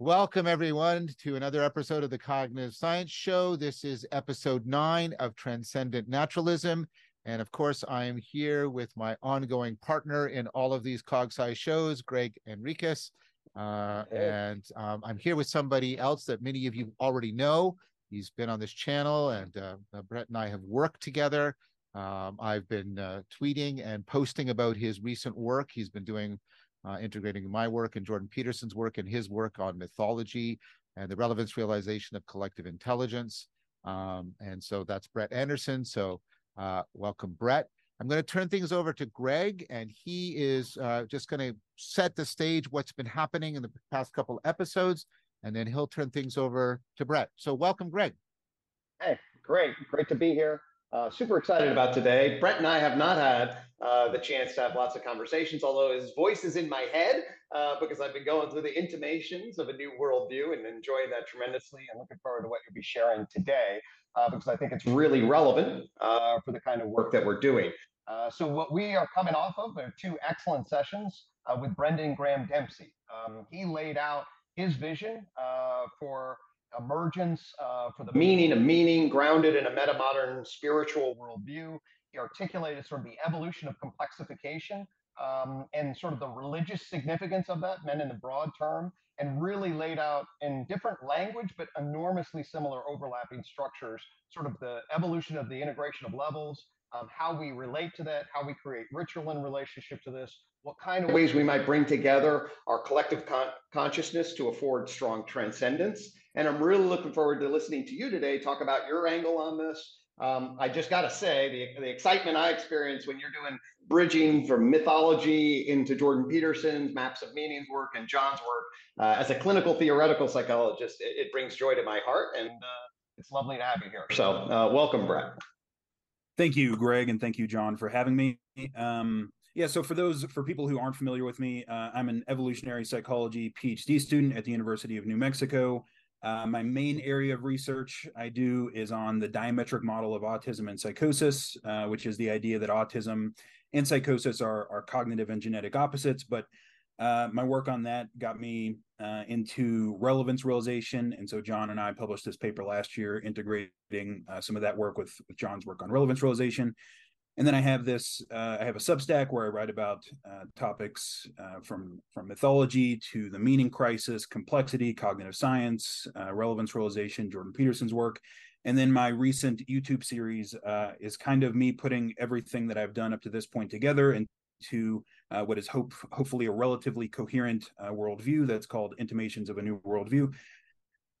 Welcome, everyone, to another episode of the Cognitive Science Show. This is episode nine of Transcendent Naturalism. And of course, I am here with my ongoing partner in all of these CogSci shows, Gregg Henriques. Uh, and um, I'm here with somebody else that many of you already know. He's been on this channel, and uh, uh, Brett and I have worked together. Um, I've been uh, tweeting and posting about his recent work. He's been doing uh, integrating my work and Jordan Peterson's work and his work on mythology and the relevance realization of collective intelligence. Um, and so that's Brett Andersen. So uh, welcome, Brett. I'm going to turn things over to Gregg, and he is uh, just going to set the stage what's been happening in the past couple episodes, and then he'll turn things over to Brett. So welcome, Gregg. Hey, great. Great to be here. Uh, super excited about today. Brett and I have not had uh, the chance to have lots of conversations, although his voice is in my head uh, because I've been going through the intimations of a new worldview and enjoying that tremendously and looking forward to what you'll be sharing today uh, because I think it's really relevant uh, for the kind of work that we're doing. Uh, so, what we are coming off of are two excellent sessions with Brendan Graham Dempsey. Um, he laid out his vision for emergence, uh, for the meaning of meaning, grounded in a meta modern spiritual worldview. He articulated sort of the evolution of complexification um, and sort of the religious significance of that, meant in the broad term, and really laid out in different language, but enormously similar overlapping structures, sort of the evolution of the integration of levels, um, how we relate to that, how we create ritual in relationship to this, what kind of ways we might bring together our collective con- consciousness to afford strong transcendence. And I'm really looking forward to listening to you today talk about your angle on this. Um, I just got to say, the, the excitement I experience when you're doing bridging from mythology into Jordan Peterson's maps of meanings work and John's work uh, as a clinical theoretical psychologist, it, it, brings joy to my heart. And uh, it's lovely to have you here. So, uh, welcome, Brett. Thank you, Greg, and thank you, John, for having me. Um, yeah, so for those for people who aren't familiar with me, uh, I'm an evolutionary psychology PhD student at the University of New Mexico. Uh, my main area of research I do is on the diametric model of autism and psychosis, uh, which is the idea that autism and psychosis are, are cognitive and genetic opposites. But uh, my work on that got me uh, into relevance realization. And so John and I published this paper last year, integrating uh, some of that work with, with John's work on relevance realization and then I have this. Uh, I have a Substack where I write about uh, topics uh, from from mythology to the meaning crisis, complexity, cognitive science, relevance realization, Jordan Peterson's work, and then my recent YouTube series is kind of me putting everything that I've done up to this point together into uh, what is hope hopefully a relatively coherent worldview that's called Intimations of a New Worldview.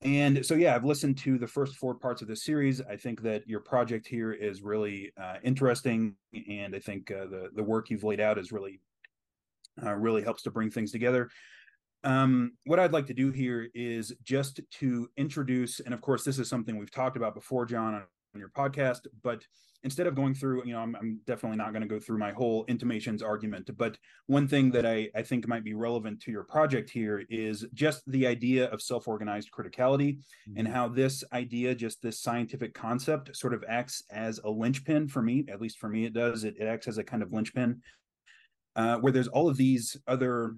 And so, yeah, I've listened to the first four parts of this series. I think that your project here is really uh, interesting, and I think uh, the the work you've laid out is really uh, really helps to bring things together. Um, what I'd like to do here is just to introduce, and of course, this is something we've talked about before, John, on your podcast, but instead of going through, you know, I'm, I'm definitely not going to go through my whole intimations argument, but one thing that I, I think might be relevant to your project here is just the idea of self organized criticality mm-hmm. and how this idea, just this scientific concept, sort of acts as a linchpin for me, at least for me, it does. It, it acts as a kind of linchpin uh, where there's all of these other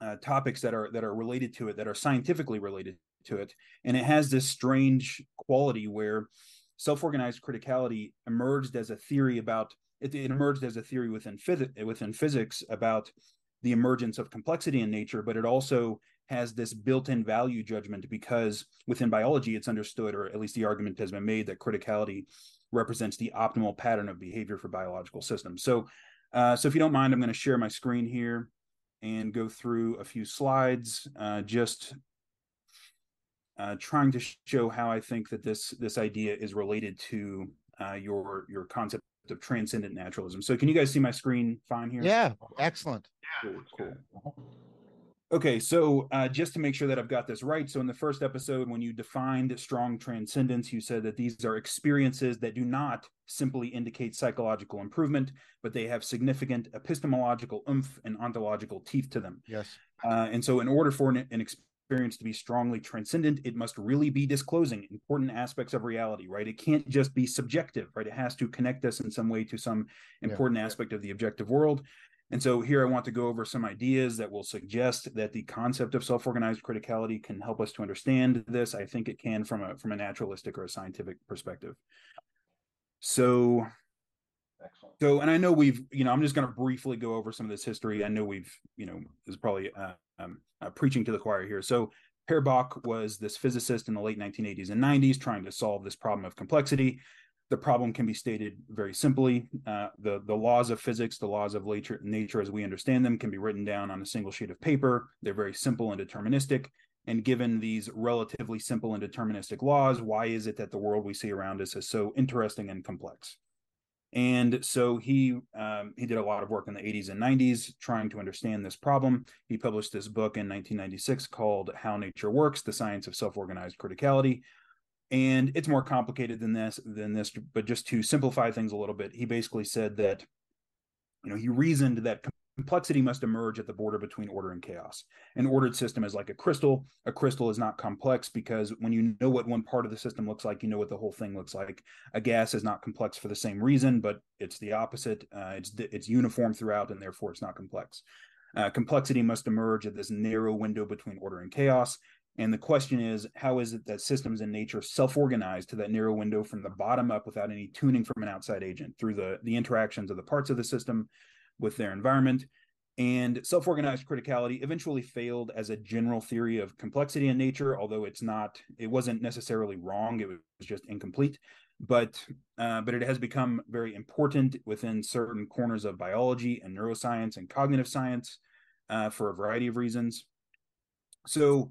uh, topics that are that are related to it that are scientifically related to it and it has this strange quality where self-organized criticality emerged as a theory about it, it emerged as a theory within physics within physics about the emergence of complexity in nature, but it also has this built-in value judgment because within biology it's understood, or at least the argument has been made that criticality represents the optimal pattern of behavior for biological systems. So, uh, so if you don't mind, I'm going to share my screen here and go through a few slides, uh, just uh, trying to show how I think that this this idea is related to uh, your your concept of transcendent naturalism. So can you guys see my screen fine here? Yeah, excellent. Yeah, cool. cool. Okay, so uh, just to make sure that I've got this right, so in the first episode, when you defined strong transcendence, you said that these are experiences that do not simply indicate psychological improvement, but they have significant epistemological oomph and ontological teeth to them. Yes. Uh, and so, in order for an, an experience to be strongly transcendent, it must really be disclosing important aspects of reality, right? It can't just be subjective, right? It has to connect us in some way to some important yeah. aspect of the objective world. And so here I want to go over some ideas that will suggest that the concept of self-organized criticality can help us to understand this. I think it can from a from a naturalistic or a scientific perspective. So. So, and I know we've, you know, I'm just going to briefly go over some of this history. I know we've, you know, is probably uh, um, uh, preaching to the choir here. So, Per Bak was this physicist in the late 1980s and 90s trying to solve this problem of complexity the problem can be stated very simply. Uh, the, the laws of physics, the laws of nature, nature as we understand them, can be written down on a single sheet of paper. They're very simple and deterministic. And given these relatively simple and deterministic laws, why is it that the world we see around us is so interesting and complex? And so he um, he did a lot of work in the 80s and 90s trying to understand this problem. He published this book in 1996 called How Nature Works: The Science of Self-Organized Criticality, and it's more complicated than this than this but just to simplify things a little bit he basically said that you know he reasoned that complexity must emerge at the border between order and chaos. An ordered system is like a crystal. A crystal is not complex because when you know what one part of the system looks like you know what the whole thing looks like. A gas is not complex for the same reason but it's the opposite. Uh, it's it's uniform throughout and therefore it's not complex. Uh, complexity must emerge at this narrow window between order and chaos. And the question is, how is it that systems in nature self-organize to that narrow window from the bottom up without any tuning from an outside agent through the, the interactions of the parts of the system with their environment? And self-organized criticality eventually failed as a general theory of complexity in nature, although it's not, it wasn't necessarily wrong, it was just incomplete. But uh, but it has become very important within certain corners of biology and neuroscience and cognitive science uh, for a variety of reasons. So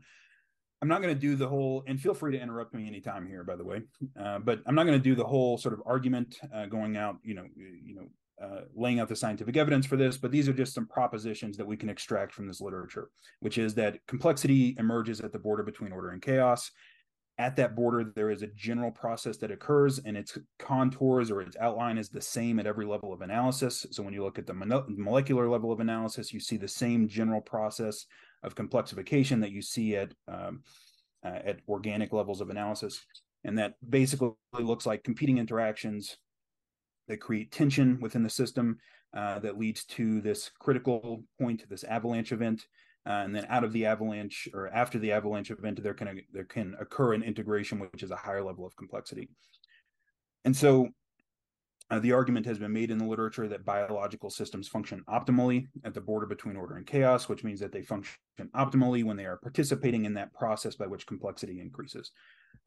I'm not going to do the whole, and feel free to interrupt me anytime here, by the way. Uh, but I'm not going to do the whole sort of argument uh, going out, you know, you know, uh, laying out the scientific evidence for this. But these are just some propositions that we can extract from this literature, which is that complexity emerges at the border between order and chaos. At that border, there is a general process that occurs, and its contours or its outline is the same at every level of analysis. So when you look at the molecular level of analysis, you see the same general process of complexification that you see at um, uh, at organic levels of analysis, and that basically looks like competing interactions that create tension within the system uh, that leads to this critical point, this avalanche event, uh, and then out of the avalanche or after the avalanche event, there can there can occur an integration which is a higher level of complexity. And so uh, the argument has been made in the literature that biological systems function optimally at the border between order and chaos, which means that they function optimally when they are participating in that process by which complexity increases.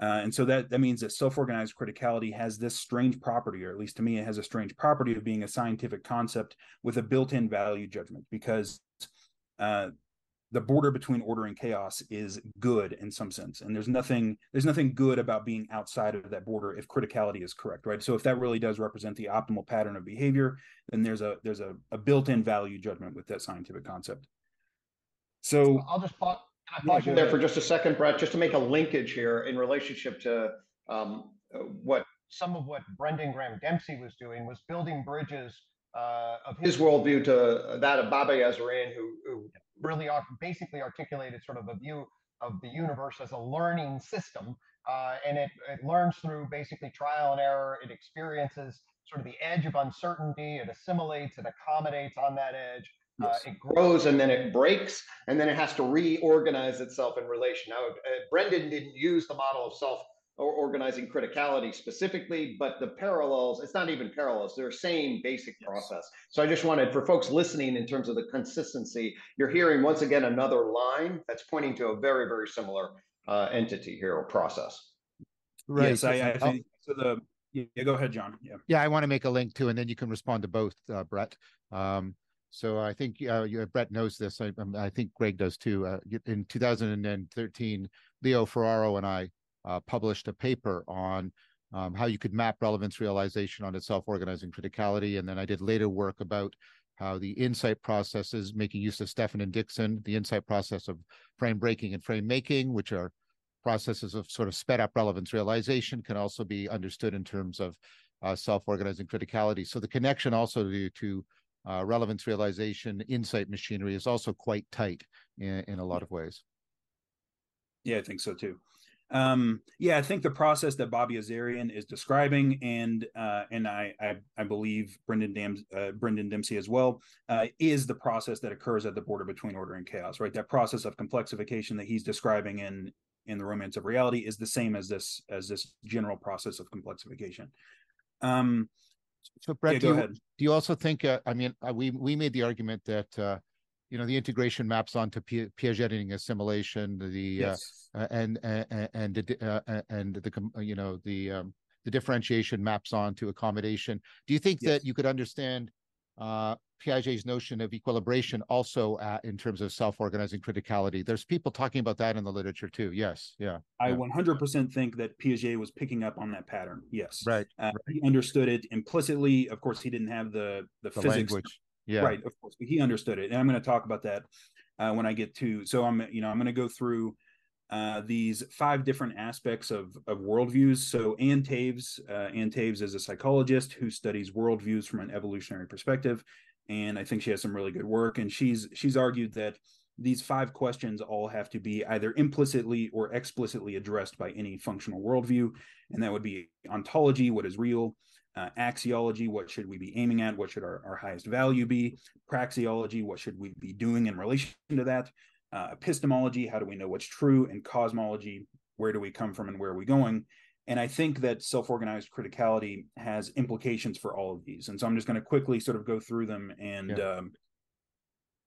Uh, and so that, that means that self-organized criticality has this strange property, or at least to me, it has a strange property of being a scientific concept with a built-in value judgment because uh, the border between order and chaos is good in some sense. And there's nothing there's nothing good about being outside of that border if criticality is correct right? So if that really does represent the optimal pattern of behavior then there's a there's a, a built-in value judgment with that scientific concept. So i'll just pause, pause you there for just a second brett just to make a linkage here in relationship to um, what some of what brendan graham dempsey was doing was building bridges uh, of his worldview to that of Bobby Azarian who, who really basically articulated sort of a view of the universe as a learning system. Uh, and it, it learns through basically trial and error. It experiences sort of the edge of uncertainty. It assimilates, it accommodates on that edge. Uh, yes. Uh, it grows and then it breaks, and then it has to reorganize itself in relation. Now, uh, Brendan didn't use the model of self or organizing criticality specifically, but the parallels, it's not even parallels, they're same basic yes. process. So I just wanted for folks listening in terms of the consistency, you're hearing once again another line that's pointing to a very, very similar uh, entity here or process. Right. Yes, I, I think so the yeah, go ahead, John. Yeah. Yeah, I want to make a link to, and then you can respond to both, uh, Brett. Um, so I think uh, you, Brett knows this. I, um, I, think Gregg does too. Uh, in 2013, Leo Ferraro and I uh, published a paper on um, how you could map relevance realization on its self-organizing criticality. And then I did later work about how the insight processes, making use of Stephen and Dixon, the insight process of frame breaking and frame making, which are processes of sort of sped up relevance realization, can also be understood in terms of uh, self-organizing criticality. So the connection also to, to uh, relevance realization, insight machinery is also quite tight in, in a lot of ways. Yeah, I think so too. Um, yeah, I think the process that Bobby Azarian is describing, and uh, and I, I, I believe Brendan Dam uh, Brendan Dempsey as well, uh, is the process that occurs at the border between order and chaos. Right, that process of complexification that he's describing in in the Romance of Reality is the same as this as this general process of complexification. Um, so Brett, yeah, do, you, do you also think? Uh, I mean, uh, we we made the argument that uh, you know the integration maps onto Piagetian assimilation, the uh, yes. uh, and and and the, uh, and the you know the um, the differentiation maps onto accommodation. Do you think yes. that you could understand uh, Piaget's notion of equilibration also uh, in terms of self-organizing criticality? There's people talking about that in the literature too. Yes, yeah. I yeah. 100% think that Piaget was picking up on that pattern. Yes, right. Uh, right. He understood it implicitly. Of course, he didn't have the the, the physics language yeah right of course he understood it and i'm going to talk about that uh, when i get to so i'm you know i'm going to go through uh, these five different aspects of of worldviews. So ann taves uh, ann taves is a psychologist who studies worldviews from an evolutionary perspective and i think she has some really good work. And she's she's argued that these five questions all have to be either implicitly or explicitly addressed by any functional worldview. And that would be ontology what is real uh, axiology what should we be aiming at what should our, our highest value be praxeology what should we be doing in relation to that uh, epistemology how do we know what's true and cosmology where do we come from and where are we going and i think that self-organized criticality has implications for all of these and so i'm just going to quickly sort of go through them and yeah. um,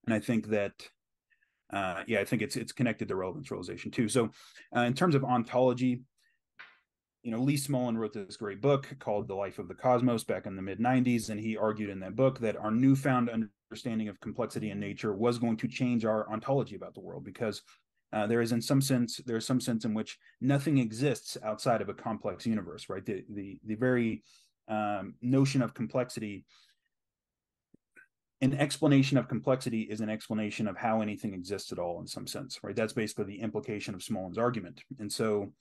and i think that uh, yeah i think it's it's connected to relevance realization too so uh, in terms of ontology you know, Lee Smolin wrote this great book called The Life of the Cosmos back in the mid 90s. And he argued in that book that our newfound understanding of complexity in nature was going to change our ontology about the world because uh, there is, in some sense, there's some sense in which nothing exists outside of a complex universe, right? The, the, the very um, notion of complexity an explanation of complexity is an explanation of how anything exists at all in some sense right that's basically the implication of smolin's argument and so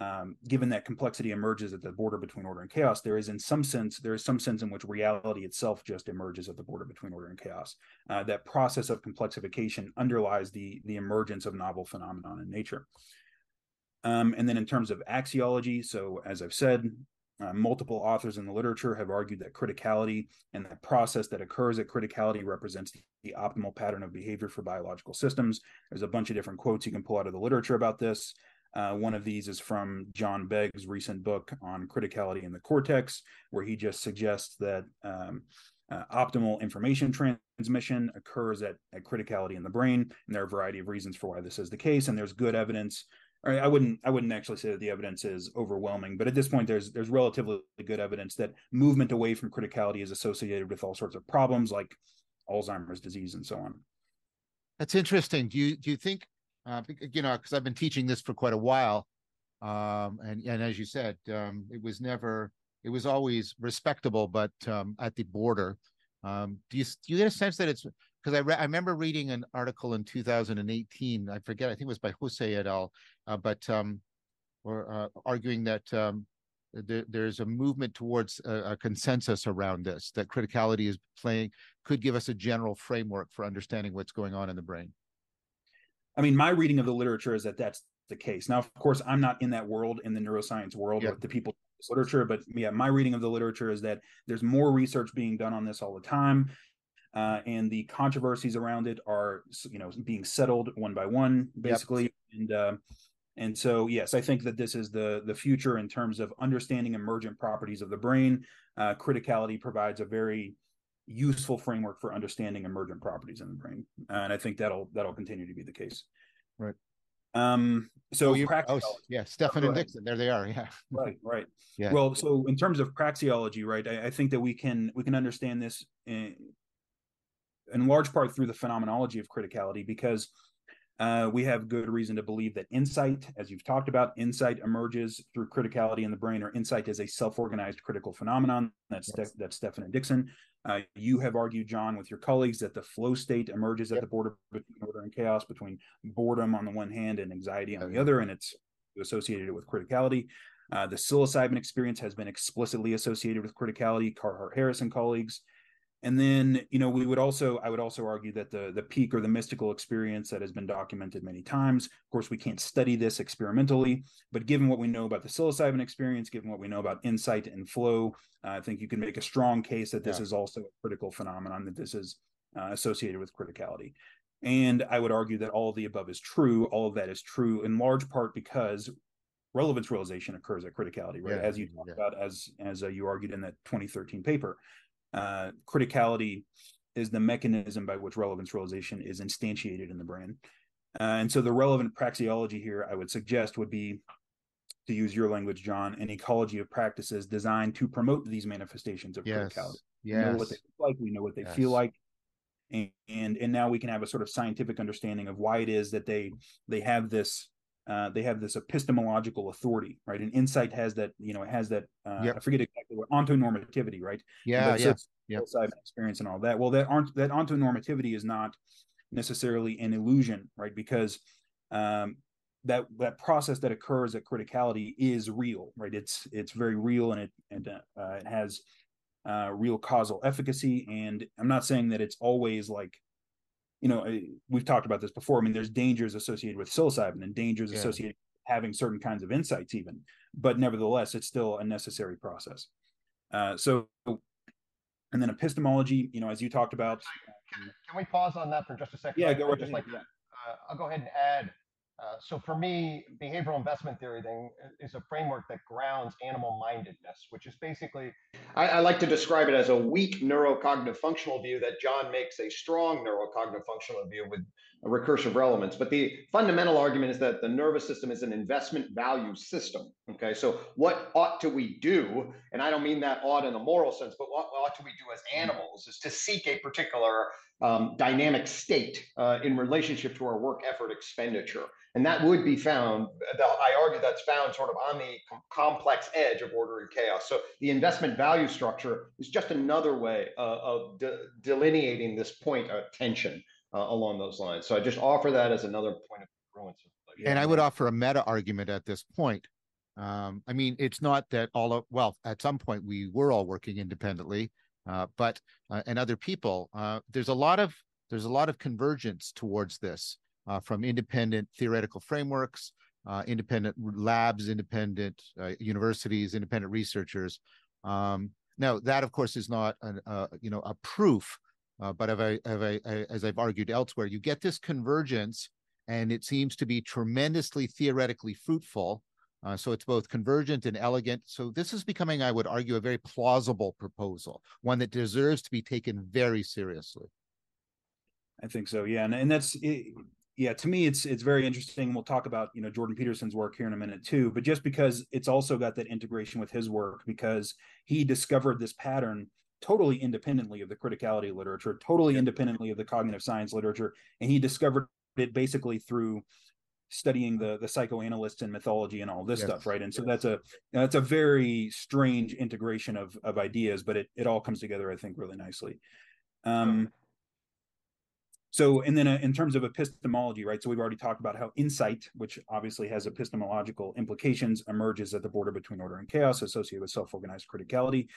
um, given that complexity emerges at the border between order and chaos, there is in some sense there is some sense in which reality itself just emerges at the border between order and chaos. Uh, that process of complexification underlies the the emergence of novel phenomenon in nature. Um, and then in terms of axiology, so as I've said, uh, multiple authors in the literature have argued that criticality and the process that occurs at criticality represents the, the optimal pattern of behavior for biological systems. There's a bunch of different quotes you can pull out of the literature about this. Uh, one of these is from John Beggs' recent book on criticality in the cortex, where he just suggests that um, uh, optimal information transmission occurs at, at criticality in the brain, and there are a variety of reasons for why this is the case. And there's good evidence. I wouldn't I wouldn't actually say that the evidence is overwhelming, but at this point there's there's relatively good evidence that movement away from criticality is associated with all sorts of problems like Alzheimer's disease and so on. That's interesting. Do you do you think uh, you know, because I've been teaching this for quite a while, um, and and as you said, um, it was never, it was always respectable, but um, at the border. Um, do you do you get a sense that it's because I re- I remember reading an article in 2018. I forget, I think it was by Jose et al. Uh, but um, or uh, arguing that um, there, there's a movement towards a, a, consensus around this that criticality is playing could give us a general framework for understanding what's going on in the brain I mean, my reading of the literature is that that's the case. Now, of course, I'm not in that world in the neuroscience world yeah. with the people literature, but yeah, my reading of the literature is that there's more research being done on this all the time. Uh, and the controversies around it are, you know, being settled one by one, basically. Yep. And uh, and so, yes, I think that this is the the future in terms of understanding emergent properties of the brain. Uh, criticality provides a very useful framework for understanding emergent properties in the brain, and I think that'll that'll continue to be the case. Right. Um. So oh, you, oh, yeah, Stephen oh, and Dixon. There they are. Yeah. Right. Right. Yeah. Well, so in terms of praxeology, right, I, I think that we can we can understand this in, in large part through the phenomenology of criticality because Uh, we have good reason to believe that insight, as you've talked about, insight emerges through criticality in the brain, or insight is a self-organized critical phenomenon. That's yes. that's Stephen and Dixon. Uh, you have argued, John, with your colleagues, that the flow state emerges yep. at the border between order and chaos, between boredom on the one hand and anxiety on the other, and it's associated with criticality. Uh, the psilocybin experience has been explicitly associated with criticality. Carhart Harris and colleagues. And then, you know, we would also, I would also argue that the the peak or the mystical experience that has been documented many times. Of course, we can't study this experimentally, but given what we know about the psilocybin experience, given what we know about insight and flow, uh, I think you can make a strong case that this yeah. is also a critical phenomenon. That this is uh, associated with criticality. And I would argue that all of the above is true. All of that is true in large part because relevance realization occurs at criticality, right? Yeah, as you talked yeah. about, as as uh, you argued in that 2013 paper uh, criticality is the mechanism by which relevance realization is instantiated in the brain. Uh, and so the relevant praxeology here, I would suggest, would be to use your language, John, an ecology of practices designed to promote these manifestations of yes. criticality. Yes. We know what they look like, we know what they yes. feel like. And, and and now we can have a sort of scientific understanding of why it is that they they have this uh, they have this epistemological authority, right? And insight has that, you know, it has that. Uh, yep. I forget exactly what ontonormativity, right? Yeah, yeah, yeah. Experience and all that. Well, that aren't that ontonormativity is not necessarily an illusion, right? Because um, that that process that occurs at criticality is real, right? It's it's very real, and it and uh, it has uh, real causal efficacy. And I'm not saying that it's always like you know, we've talked about this before. I mean, there's dangers associated with psilocybin and dangers yeah. associated with having certain kinds of insights, even. But nevertheless, it's still a necessary process. Uh, so, and then epistemology, you know, as you talked about. Can, can we pause on that for just a second? Yeah, go right. Just like, uh, I'll go ahead and add uh, so for me, behavioral investment theory thing is a framework that grounds animal mindedness, which is basically. I, I, like to describe it as a weak neurocognitive functional view that John makes a strong neurocognitive functional view with recursive relevance. But the fundamental argument is that the nervous system is an investment value system. Okay, so what ought to we do? And I don't mean that ought in a moral sense, but what ought to we do as animals is to seek a particular um, dynamic state uh, in relationship to our work effort expenditure. And that would be found, I argue that's found sort of on the complex edge of order and chaos. So the investment value structure is just another way uh, of de- delineating this point of tension uh, along those lines. So I just offer that as another point of. And I would offer a meta argument at this point. Um, I mean, it's not that all of, well, at some point we were all working independently, uh, but uh, and other people, uh, there's a lot of there's a lot of convergence towards this uh, from independent theoretical frameworks, uh, independent labs, independent uh, universities, independent researchers. Um, now, that of course is not an, uh, you know a proof, uh, but have I, have I, as I've argued elsewhere, you get this convergence, and it seems to be tremendously theoretically fruitful. Uh, so it's both convergent and elegant. So this is becoming, I would argue, a very plausible proposal, one that deserves to be taken very seriously. I think so. Yeah, and and that's yeah, to me, it's it's very interesting. We'll talk about you know Jordan Peterson's work here in a minute too, but just because it's also got that integration with his work because he discovered this pattern totally independently of the criticality literature, totally independently of the cognitive science literature, and he discovered it basically through studying the the psychoanalysts and mythology and all this yes. stuff, right? And so yes. that's a that's a very strange integration of of ideas, but it it all comes together, I think, really nicely. Um, so, and then uh, in terms of epistemology, right? So we've already talked about how insight, which obviously has epistemological implications, emerges at the border between order and chaos, associated with self-organized criticality.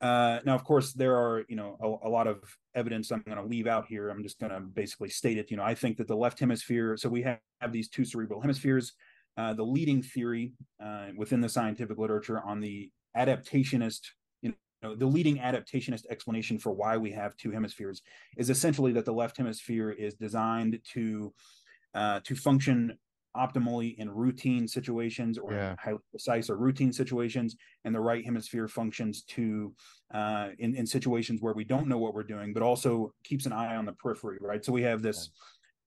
Uh, now, of course, there are you know a, a lot of evidence I'm going to leave out here. I'm just going to basically state it. You know, I think that the left hemisphere. So we have, have these two cerebral hemispheres. Uh, the leading theory uh, within the scientific literature on the adaptationist know, the leading adaptationist explanation for why we have two hemispheres is essentially that the left hemisphere is designed to uh, to function optimally in routine situations or yeah. highly precise or routine situations and the right hemisphere functions to uh, in, in situations where we don't know what we're doing but also keeps an eye on the periphery right so we have this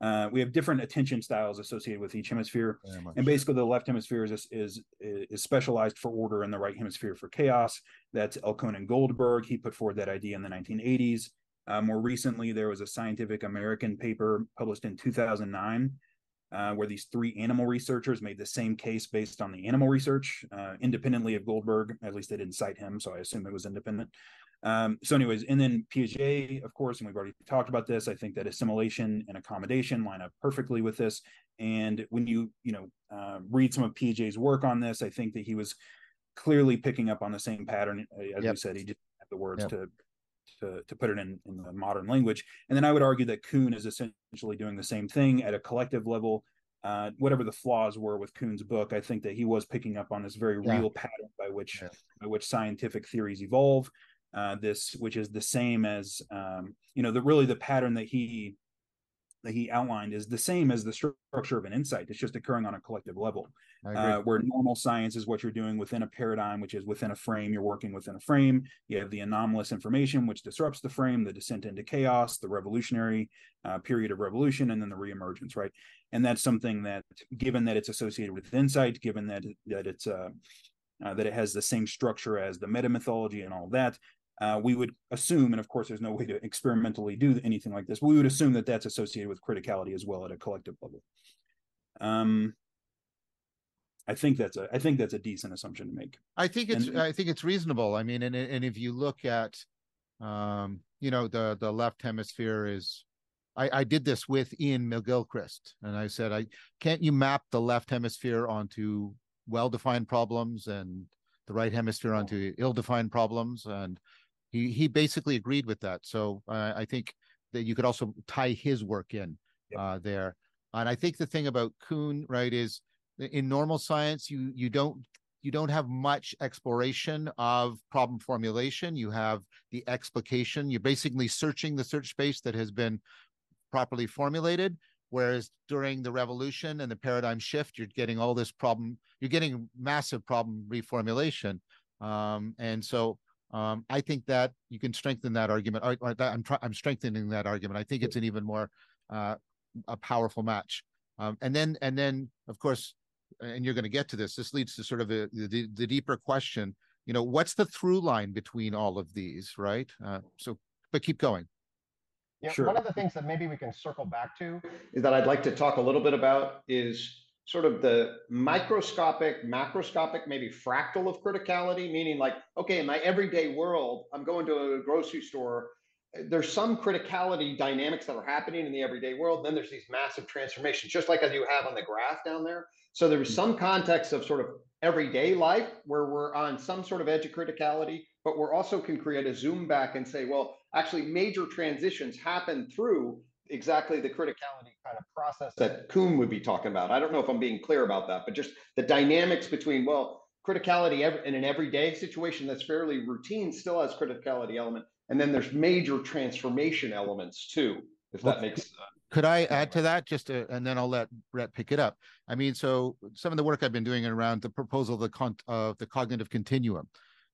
uh, we have different attention styles associated with each hemisphere, and basically the left hemisphere is, is is specialized for order, and the right hemisphere for chaos. That's Elkhonon Goldberg. He put forward that idea in the 1980s. Uh, more recently, there was a Scientific American paper published in 2009 uh, where these three animal researchers made the same case based on the animal research, uh, independently of Goldberg. At least they didn't cite him, so I assume it was independent. Um, so, anyways, and then Piaget, of course, and we've already talked about this. I think that assimilation and accommodation line up perfectly with this. And when you, you know, uh, read some of Piaget's work on this, I think that he was clearly picking up on the same pattern. As yep. you said, he didn't have the words yep. to to, to put it in, in the modern language. And then I would argue that Kuhn is essentially doing the same thing at a collective level. Uh, whatever the flaws were with Kuhn's book, I think that he was picking up on this very yeah. real pattern by which yeah. by which scientific theories evolve. Uh, this, which is the same as um, you know, the really the pattern that he that he outlined is the same as the structure of an insight. It's just occurring on a collective level, uh, where normal science is what you're doing within a paradigm, which is within a frame. You're working within a frame. You have the anomalous information, which disrupts the frame, the descent into chaos, the revolutionary uh, period of revolution, and then the reemergence, right? And that's something that, given that it's associated with insight, given that that it's uh, uh, that it has the same structure as the meta mythology and all that, uh, we would assume, and of course, there's no way to experimentally do anything like this. but we would assume that that's associated with criticality as well at a collective level. Um, I think that's a I think that's a decent assumption to make. I think it's and, I think it's reasonable. I mean, and and if you look at, um, you know, the the left hemisphere is. I, I did this with Iain McGilchrist, and I said, "I can't you map the left hemisphere onto well-defined problems and the right hemisphere onto ill-defined problems?" And he he basically agreed with that. So uh, I think that you could also tie his work in yep. uh, there. And I think the thing about Kuhn, right, is in normal science you you don't you don't have much exploration of problem formulation. You have the explication. You're basically searching the search space that has been properly formulated. Whereas during the revolution and the paradigm shift, you're getting all this problem. You're getting massive problem reformulation. Um, and so um, I think that you can strengthen that argument. I, am try, I'm strengthening that argument. I think it's an even more uh, a powerful match. Um, and then and then of course, and you're going to get to this. This leads to sort of a, the the deeper question. You know, what's the through line between all of these, right? Uh, so, but keep going. Yeah, sure. one of the things that maybe we can circle back to is that I'd like to talk a little bit about is sort of the microscopic, macroscopic, maybe fractal of criticality, meaning like, okay, in my everyday world, I'm going to a grocery store. There's some criticality dynamics that are happening in the everyday world. Then there's these massive transformations, just like as you have on the graph down there. So there's mm-hmm. some context of sort of everyday life where we're on some sort of edge of criticality, but we're also can create a zoom back and say, well, actually major transitions happen through exactly the criticality kind of process that Kuhn would be talking about. I don't know if I'm being clear about that, but just the dynamics between, well, criticality in an everyday situation that's fairly routine still has criticality element. And then there's major transformation elements too, if well, that makes sense. Could I add to that just to, and then I'll let Brett pick it up. I mean, so some of the work I've been doing around the proposal of the, con- of the cognitive continuum,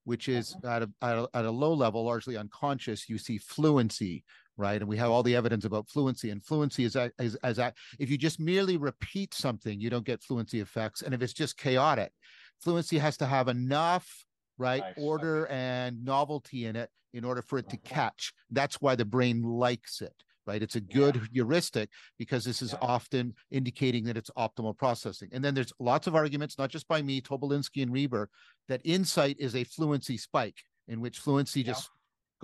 which is mm-hmm. at a, at a, at a low level, largely unconscious, you see fluency, right? And we have all the evidence about fluency. And fluency is as as if you just merely repeat something, you don't get fluency effects. And if it's just chaotic, fluency has to have enough right nice. order and novelty in it in order for it to uh-huh. catch. That's why the brain likes it. Right. It's a good yeah. heuristic because this is yeah. often indicating that it's optimal processing. And then there's lots of arguments, not just by me, Topolinski and Reber, that insight is a fluency spike in which fluency yeah. just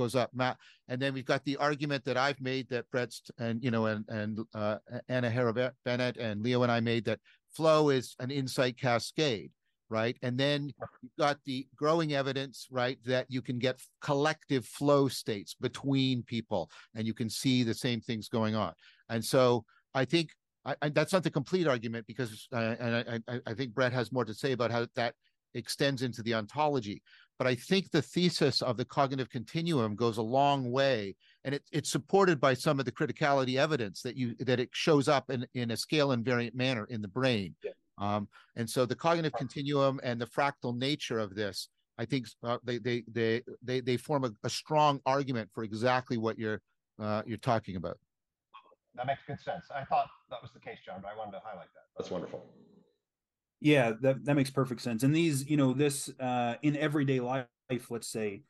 goes up. Matt, and then we've got the argument that I've made that Brett's and you know and and uh, Anna Hera Bennett and Leo and I made that flow is an insight cascade, right? And then you've got the growing evidence, right, that you can get collective flow states between people, and you can see the same things going on. And so I think I, I, that's not the complete argument because, uh, and I, I think Brett has more to say about how that extends into the ontology. But I think the thesis of the cognitive continuum goes a long way, and it, it's supported by some of the criticality evidence that you that it shows up in, in a scale invariant manner in the brain. Yeah. Um, and so the cognitive continuum and the fractal nature of this, I think uh, they, they they they they form a, a, strong argument for exactly what you're uh, you're talking about. That makes good sense. I thought that was the case, John, but I wanted to highlight that. That's wonderful. Yeah, that, that makes perfect sense. And these, you know, this uh, in everyday life, let's say,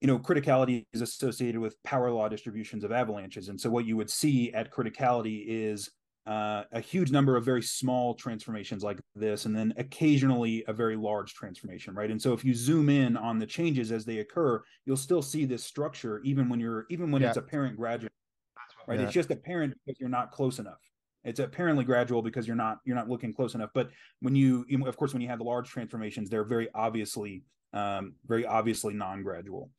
you know, criticality is associated with power law distributions of avalanches. And so what you would see at criticality is uh, a huge number of very small transformations like this, and then occasionally a very large transformation, right? And so if you zoom in on the changes as they occur, you'll still see this structure even when you're even when yeah. it's apparent gradual, right? Yeah. It's just apparent because you're not close enough. It's apparently gradual because you're not you're not looking close enough. But when you, you of course, when you have the large transformations, they're very obviously um, very obviously non-gradual.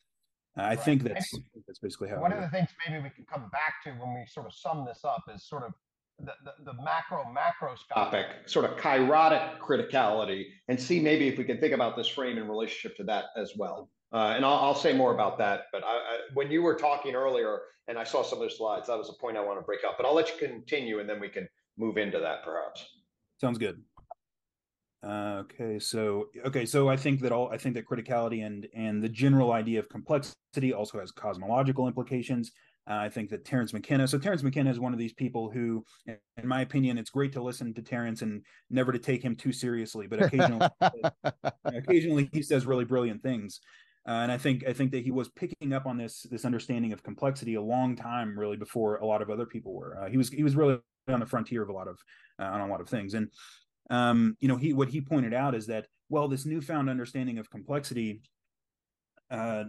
Uh, I right. think that's that's basically how. One of the things maybe we can come back to when we sort of sum this up is sort of the, the, the, macro macroscopic sort of kairotic criticality and see maybe if we can think about this frame in relationship to that as well. Uh, and I'll, I'll, say more about that. But I, I, when you were talking earlier and I saw some of the slides, that was a point I want to break up. But I'll let you continue and then we can move into that perhaps. Sounds good. Uh, okay, so okay, so I think that all I think that criticality and and the general idea of complexity also has cosmological implications. Uh, I think that Terence McKenna. So Terence McKenna is one of these people who, in my opinion, it's great to listen to Terence and never to take him too seriously. But occasionally, occasionally he says really brilliant things. Uh, and I think I think that he was picking up on this this understanding of complexity a long time, really before a lot of other people were. Uh, he was he was really on the frontier of a lot of uh, on a lot of things. And um, you know, he what he pointed out is that well, this newfound understanding of complexity uh,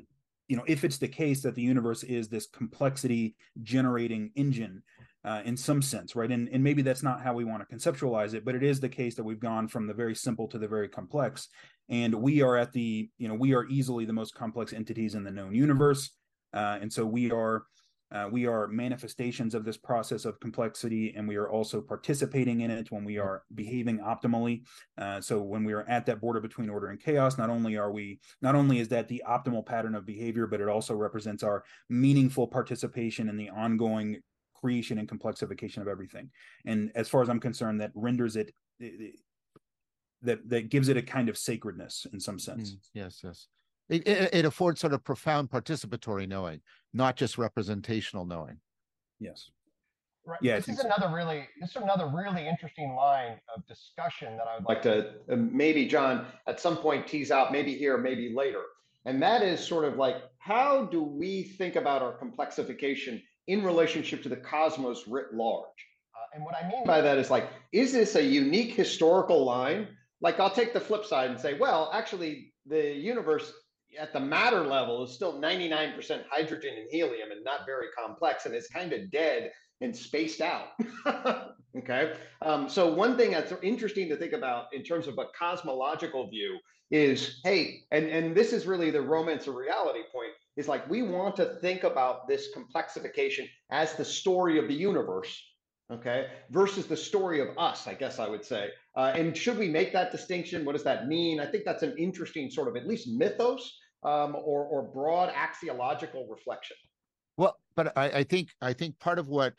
you know, if it's the case that the universe is this complexity generating engine uh, in some sense, right? And, and maybe that's not how we want to conceptualize it, but it is the case that we've gone from the very simple to the very complex. And we are at the, you know, we are easily the most complex entities in the known universe. Uh, and so we are uh, we are manifestations of this process of complexity, and we are also participating in it when we are behaving optimally. Uh, so when we are at that border between order and chaos, not only are we, not only is that the optimal pattern of behavior, but it also represents our meaningful participation in the ongoing creation and complexification of everything. And as far as I'm concerned, that renders it, it that that gives it a kind of sacredness in some sense. Mm, yes, yes. It, it, it, affords sort of profound participatory knowing, not just representational knowing. Yes. Right. Yeah. This is so. another really this is another really interesting line of discussion that I would like to uh, maybe John at some point tease out, maybe here, maybe later. And that is sort of like how do we think about our complexification in relationship to the cosmos writ large? Uh, and what I mean by that is like, is this a unique historical line? Like, I'll take the flip side and say, well, actually, the universe at the matter level is still 99% hydrogen and helium and not very complex and it's kind of dead and spaced out. okay. Um, so, one thing that's interesting to think about in terms of a cosmological view is hey, and, and this is really the romance of reality point is like we want to think about this complexification as the story of the universe. Okay, versus the story of us, I guess I would say. Uh, and should we make that distinction? What does that mean? I think that's an interesting sort of at least mythos um, or, or broad axiological reflection? Well, but I, I think I think part of what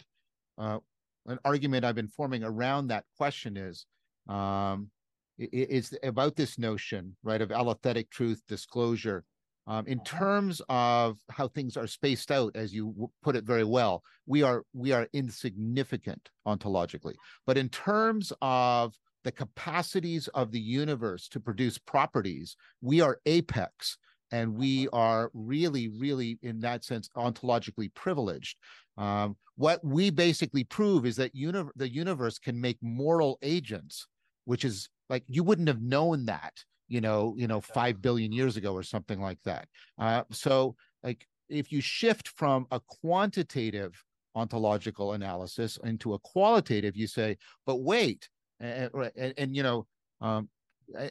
uh, an argument I've been forming around that question is um, is about this notion, right, of alethetic truth disclosure. Um, in uh-huh. terms of how things are spaced out, as you put it very well, we are we are insignificant ontologically. But in terms of the capacities of the universe to produce properties, we are apex and we are really, really, in that sense, ontologically privileged. Um, what we basically prove is that uni- the universe can make moral agents, which is like you wouldn't have known that, you know, you know, five billion years ago or something like that. Uh, so, like, if you shift from a quantitative ontological analysis into a qualitative, you say, but wait, and, and, and you know, um,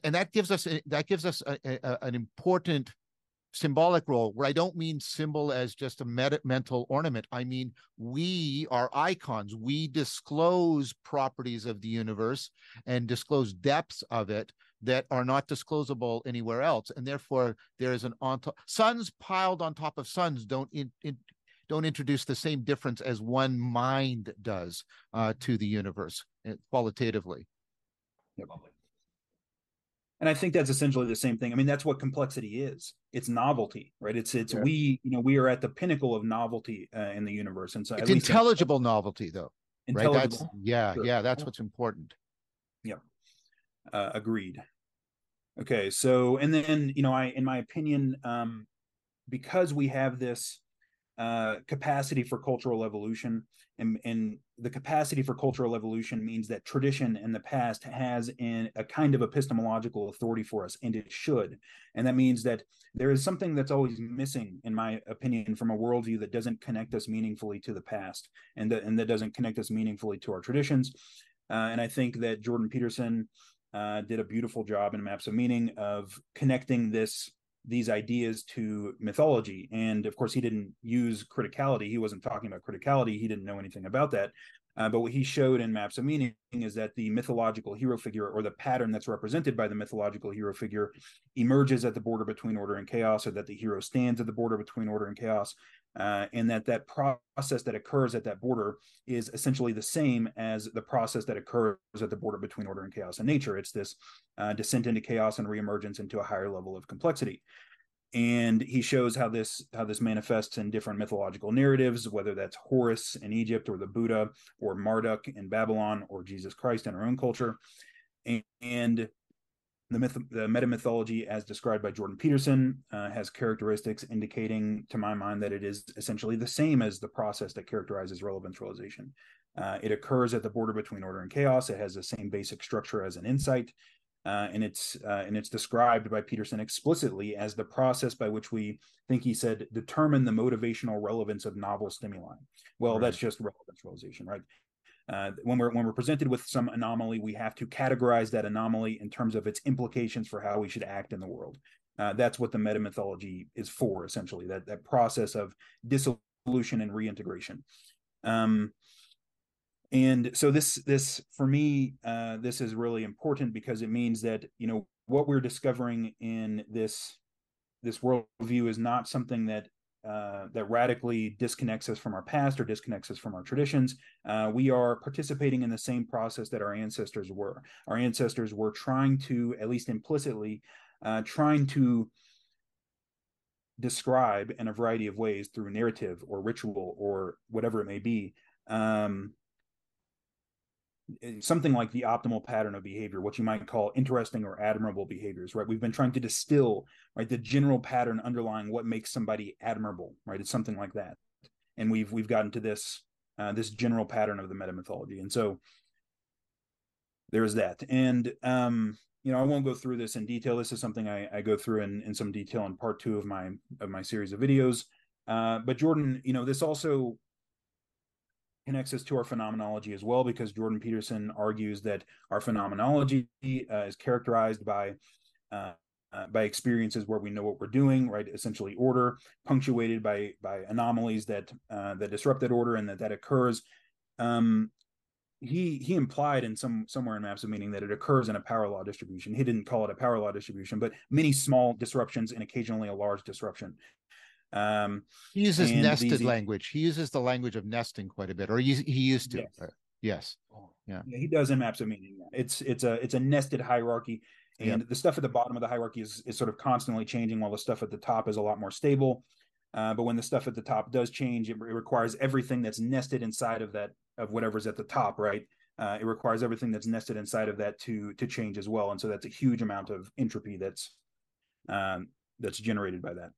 and that gives us that gives us a, a, an important symbolic role where I don't mean symbol as just a meta- mental ornament. I mean, we are icons. We disclose properties of the universe and disclose depths of it that are not disclosable anywhere else. And therefore, there is an on top suns piled on top of suns don't in, in, don't introduce the same difference as one mind does uh, to the universe eh, qualitatively. Yep. And I think that's essentially the same thing. I mean, that's what complexity is. It's novelty, right? It's it's yeah. we, you know, we are at the pinnacle of novelty uh, in the universe, and so it's intelligible novelty, though. Right? That's yeah, sure. yeah. That's what's important. Yeah, uh, agreed. Okay, so and then you know, I, in my opinion, um, because we have this uh, capacity for cultural evolution. And, and the capacity for cultural evolution means that tradition in the past has in a kind of epistemological authority for us, and it should. And that means that there is something that's always missing, in my opinion, from a worldview that doesn't connect us meaningfully to the past, and that and that doesn't connect us meaningfully to our traditions. Uh, and I think that Jordan Peterson uh, did a beautiful job in Maps of Meaning of connecting this these ideas to mythology. And of course, he didn't use criticality. He wasn't talking about criticality. He didn't know anything about that. Uh, but what he showed in Maps of Meaning is that the mythological hero figure or the pattern that's represented by the mythological hero figure emerges at the border between order and chaos, or that the hero stands at the border between order and chaos, uh, and that that process that occurs at that border is essentially the same as the process that occurs at the border between order and chaos in nature. It's this uh, descent into chaos and reemergence into a higher level of complexity and he shows how this how this manifests in different mythological narratives whether that's horus in egypt or the buddha or marduk in babylon or jesus christ in our own culture and, and the myth the meta mythology as described by jordan peterson uh, has characteristics indicating to my mind that it is essentially the same as the process that characterizes relevance realization uh, it occurs at the border between order and chaos it has the same basic structure as an insight uh, and it's uh, and it's described by Peterson explicitly as the process by which we think he said determine the motivational relevance of novel stimuli. Well, right. that's just relevance realization, right? Uh, when we're when we're presented with some anomaly, we have to categorize that anomaly in terms of its implications for how we should act in the world. Uh, that's what the meta mythology is for, essentially. That that process of dissolution and reintegration. Um, and so this this for me uh, this is really important because it means that you know what we're discovering in this this worldview is not something that uh, that radically disconnects us from our past or disconnects us from our traditions. Uh, we are participating in the same process that our ancestors were. Our ancestors were trying to, at least implicitly, uh, trying to describe in a variety of ways through narrative or ritual or whatever it may be um, something like the optimal pattern of behavior what you might call interesting or admirable behaviors right? We've been trying to distill right the general pattern underlying what makes somebody admirable right? It's something like that. And we've we've gotten to this uh, this general pattern of the meta mythology and so there's that. And um you know i won't go through this in detail. This is something i, I go through in, in some detail in part two of my of my series of videos. Uh, but jordan you know this also connects us to our phenomenology as well, because Jordan Peterson argues that our phenomenology uh, is characterized by uh, uh, by experiences where we know what we're doing, right? Essentially, order punctuated by by anomalies that uh, that disrupt that order and that that occurs. Um, he he implied in some somewhere in maps of meaning that it occurs in a power law distribution. He didn't call it a power law distribution, but many small disruptions and occasionally a large disruption. Um, he uses nested these, language. He uses the language of nesting quite a bit, or he, he used to. Yes. Yes. Yeah. yeah. He does in maps of meaning. It's it's a it's a nested hierarchy, and yep. the stuff at the bottom of the hierarchy is is sort of constantly changing, while the stuff at the top is a lot more stable. Uh, but when the stuff at the top does change, it, it, requires everything that's nested inside of that of whatever's at the top, right? Uh, it requires everything that's nested inside of that to to change as well, and so that's a huge amount of entropy that's um, that's generated by that.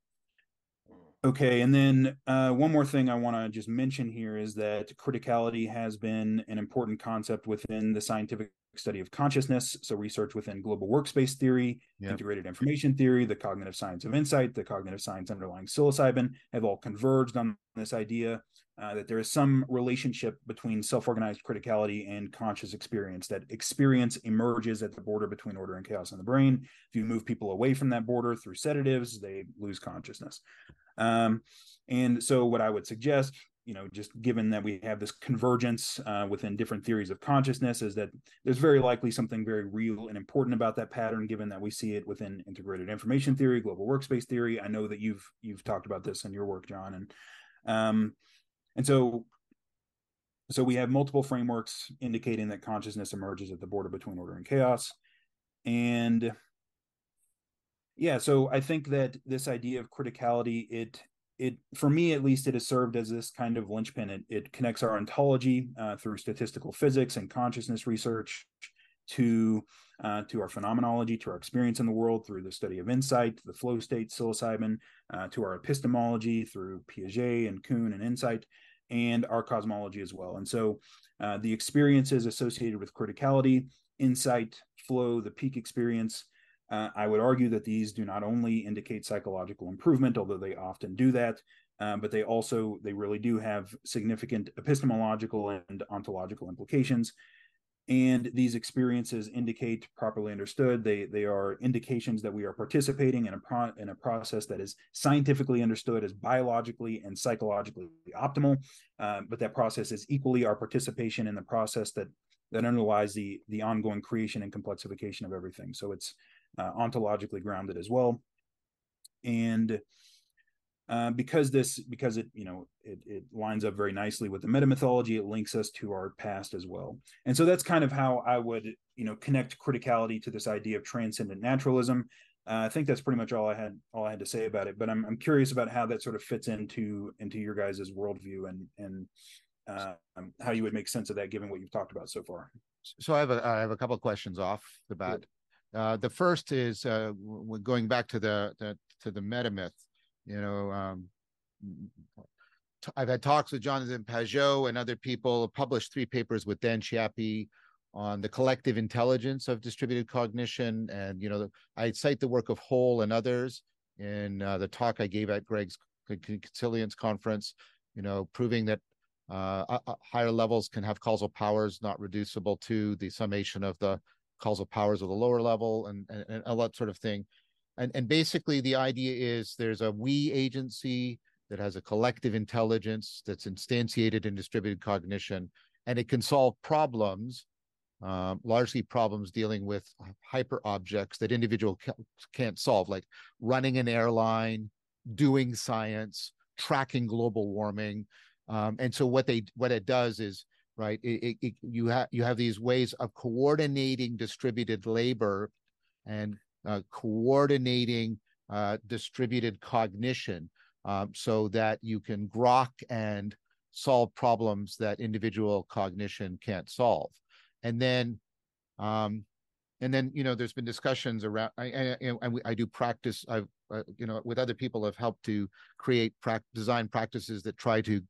Okay, and then uh, one more thing I want to just mention here is that criticality has been an important concept within the scientific study of consciousness. So, research within global workspace theory, yep. integrated information theory, the cognitive science of insight, the cognitive science underlying psilocybin have all converged on this idea uh, that there is some relationship between self organized criticality and conscious experience, that experience emerges at the border between order and chaos in the brain. If you move people away from that border through sedatives, they lose consciousness. Um, and so, what I would suggest, you know, just given that we have this convergence uh, within different theories of consciousness, is that there's very likely something very real and important about that pattern, given that we see it within integrated information theory, global workspace theory. I know that you've you've talked about this in your work, John, and um, and so so we have multiple frameworks indicating that consciousness emerges at the border between order and chaos, and yeah so i think that this idea of criticality it it for me at least it has served as this kind of linchpin it, it connects our ontology uh, through statistical physics and consciousness research to uh, to our phenomenology, to our experience in the world through the study of insight, the flow state, psilocybin, uh, to our epistemology through Piaget and Kuhn and insight, and our cosmology as well. And so uh, the experiences associated with criticality, insight, flow, the peak experience, uh, I would argue that these do not only indicate psychological improvement, although they often do that, um, but they also they really do have significant epistemological and ontological implications. And these experiences indicate properly understood they they are indications that we are participating in a pro, in a process that is scientifically understood as biologically and psychologically optimal uh, but that process is equally our participation in the process that that underlies the the ongoing creation and complexification of everything. So it's uh, ontologically grounded as well. And uh, because this because it you know it, it lines up very nicely with the meta mythology it links us to our past as well. And so that's kind of how i would you know connect criticality to this idea of transcendent naturalism. Uh, i think that's pretty much all i had all i had to say about it but i'm, I'm curious about how that sort of fits into into your guys' worldview and and uh, how you would make sense of that given what you've talked about so far. So i have a i have a couple of questions off the bat uh, the first is uh, going back to the, the to the meta myth you know, um, I've had talks with Jonathan Pageau and other people, published three papers with Dan Chiappe on the collective intelligence of distributed cognition. And, you know, I cite the work of Hoel and others in uh, the talk I gave at Gregg's Consilience conference, you know, proving that uh, higher levels can have causal powers not reducible to the summation of the causal powers of the lower level and, and, and all that sort of thing. And and basically the idea is there's a we agency that has a collective intelligence that's instantiated in distributed cognition and it can solve problems um, largely problems dealing with hyper objects that individual ca- can't solve like running an airline doing science tracking global warming. Um, and so what they what it does is right it, it, you have you have these ways of coordinating distributed labor and uh, coordinating uh, distributed cognition um, so that you can grok and solve problems that individual cognition can't solve. And then, um, and then you know, there's been discussions around. I, I, I, I do practice. I've uh, you know, with other people, have helped to create pra- design practices that try to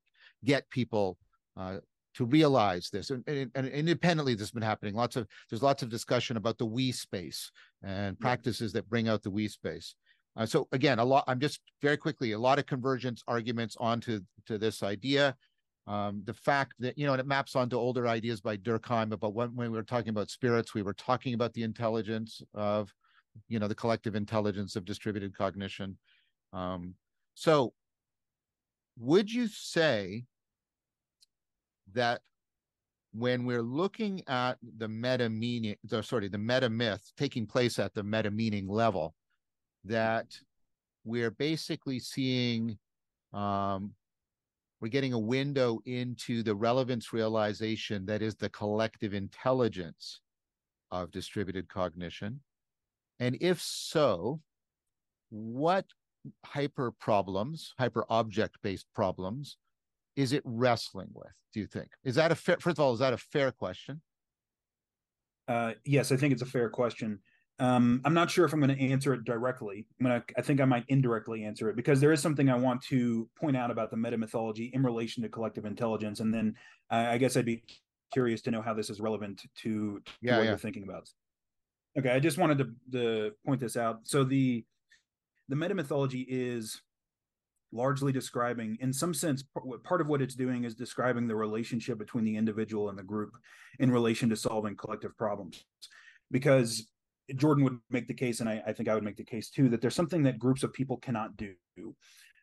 get people uh, to realize this and, and, and, independently this has been happening. Lots of there's lots of discussion about the we space and practices that bring out the we space. Uh, so again a lot i'm just very quickly a lot of convergence arguments onto to this idea. Um, the fact that you know and it maps onto older ideas by durkheim about when, when we were talking about spirits we were talking about the intelligence of you know the collective intelligence of distributed cognition. Um, so would you say that when we're looking at the meta meaning, the, sorry, the meta myth taking place at the meta meaning level, that we're basically seeing, um, we're getting a window into the relevance realization that is the collective intelligence of distributed cognition. And if so, what hyper problems, hyper object based problems, is it wrestling with? Do you think is that a fair? First of all, is that a fair question? Uh, yes, I think it's a fair question. Um, I'm not sure if I'm going to answer it directly. I'm gonna, I think I might indirectly answer it because there is something I want to point out about the meta mythology in relation to collective intelligence, and then uh, I guess I'd be curious to know how this is relevant to, to yeah, what yeah. you're thinking about. Okay, I just wanted to, to point this out. So the the meta mythology is largely describing in some sense part of what it's doing is describing the relationship between the individual and the group in relation to solving collective problems. Because jordan would make the case and I, I think i would make the case too that there's something that groups of people cannot do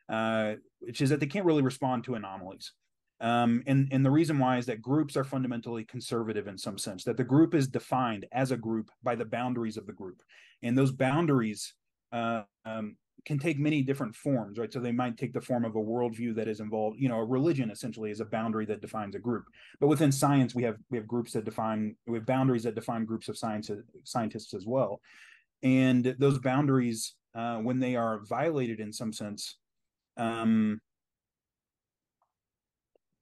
uh, which is that they can't really respond to anomalies. Um, and and the reason why is that groups are fundamentally conservative in some sense that the group is defined as a group by the boundaries of the group. And those boundaries uh, um, can take many different forms, right? So they might take the form of a worldview that is involved, you know, a religion essentially is a boundary that defines a group. But within science, we have we have groups that define we have boundaries that define groups of science scientists as well. And those boundaries, uh, when they are violated in some sense, um,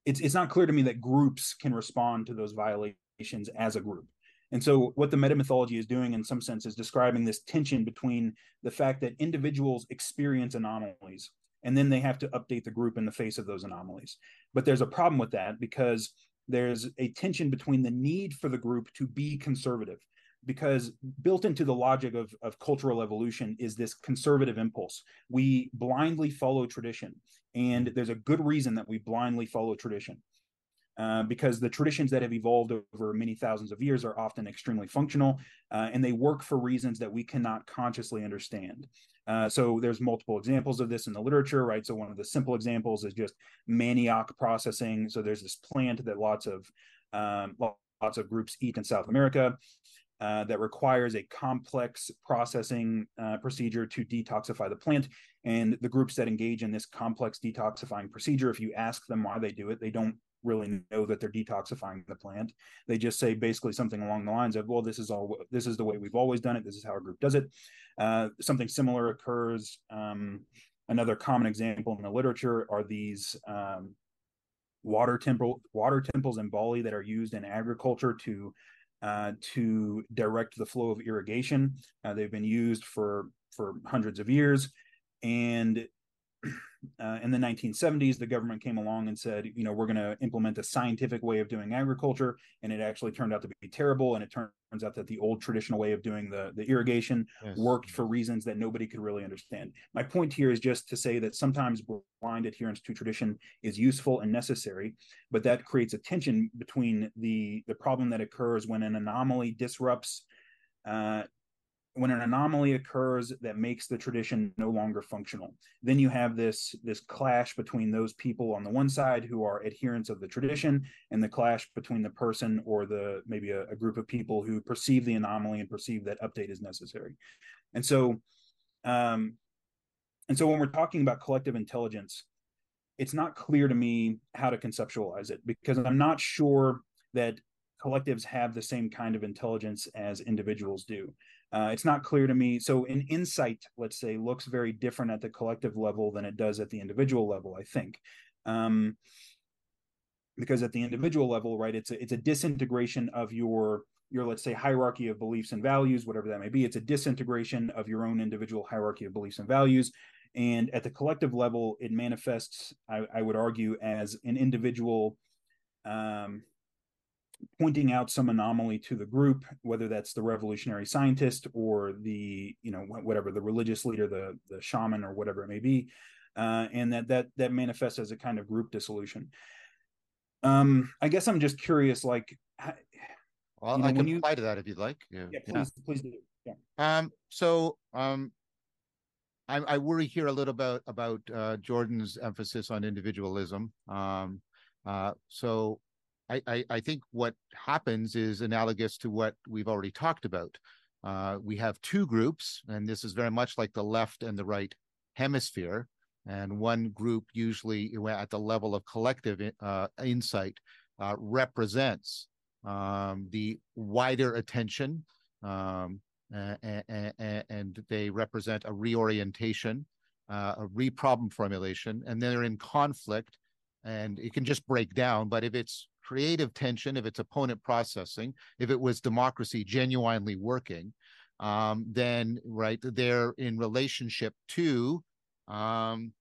it's it's not clear to me that groups can respond to those violations as a group. And so, what the metamythology is doing, in some sense, is describing this tension between the fact that individuals experience anomalies and then they have to update the group in the face of those anomalies. But there's a problem with that because there's a tension between the need for the group to be conservative because built into the logic of, of cultural evolution is this conservative impulse. We blindly follow tradition. And there's a good reason that we blindly follow tradition. Uh, because the traditions that have evolved over many thousands of years are often extremely functional uh, and they work for reasons that we cannot consciously understand. Uh, so there's multiple examples of this in the literature, right? So one of the simple examples is just manioc processing. So there's this plant that lots of um, lots of groups eat in South America. Uh, that requires a complex processing uh, procedure to detoxify the plant. And the groups that engage in this complex detoxifying procedure, if you ask them why they do it, they don't really know that they're detoxifying the plant. They just say basically something along the lines of, "Well, this is all. This is the way we've always done it. This is how our group does it." Uh, something similar occurs. Um, another common example in the literature are these um, water temple water temples in Bali that are used in agriculture to uh, to direct the flow of irrigation. Uh, they've been used for for hundreds of years, and uh, in the 1970s, the government came along and said, you know, we're going to implement a scientific way of doing agriculture, and it actually turned out to be terrible. And it turns out that the old traditional way of doing the the irrigation yes. worked for reasons that nobody could really understand. My point here is just to say that sometimes blind adherence to tradition is useful and necessary, but that creates a tension between the the problem that occurs when an anomaly disrupts uh, when an anomaly occurs that makes the tradition no longer functional. Then you have this this clash between those people on the one side who are adherents of the tradition and the clash between the person or the maybe a, a group of people who perceive the anomaly and perceive that update is necessary. And so um and so when we're talking about collective intelligence it's not clear to me how to conceptualize it because i'm not sure that collectives have the same kind of intelligence as individuals do uh, it's not clear to me. So, an insight, let's say, looks very different at the collective level than it does at the individual level. I think, um, because at the individual level, right, it's a it's a disintegration of your your let's say hierarchy of beliefs and values, whatever that may be. It's a disintegration of your own individual hierarchy of beliefs and values. And at the collective level, it manifests, I, I would argue, as an individual um, pointing out some anomaly to the group, whether that's the revolutionary scientist or the, you know, whatever the religious leader, the the shaman or whatever it may be, uh, and that that that manifests as a kind of group dissolution. Um, I guess I'm just curious, like, well, you know, I can you... reply to that if you'd like. Yeah, yeah please, yeah. please do. Yeah. Um, so um, I, I worry here a little bit about uh, Jordan's emphasis on individualism. Um, uh, so I, I, think what happens is analogous to what we've already talked about. Uh, we have two groups, and this is very much like the left and the right hemisphere. And one group, usually at the level of collective uh, insight, uh, represents um, the wider attention, um, and, and, they represent a reorientation, uh, a re-problem formulation, and they're in conflict, and it can just break down. But if it's creative tension, if it's opponent processing, if it was democracy genuinely working, um, then right they're in relationship to um,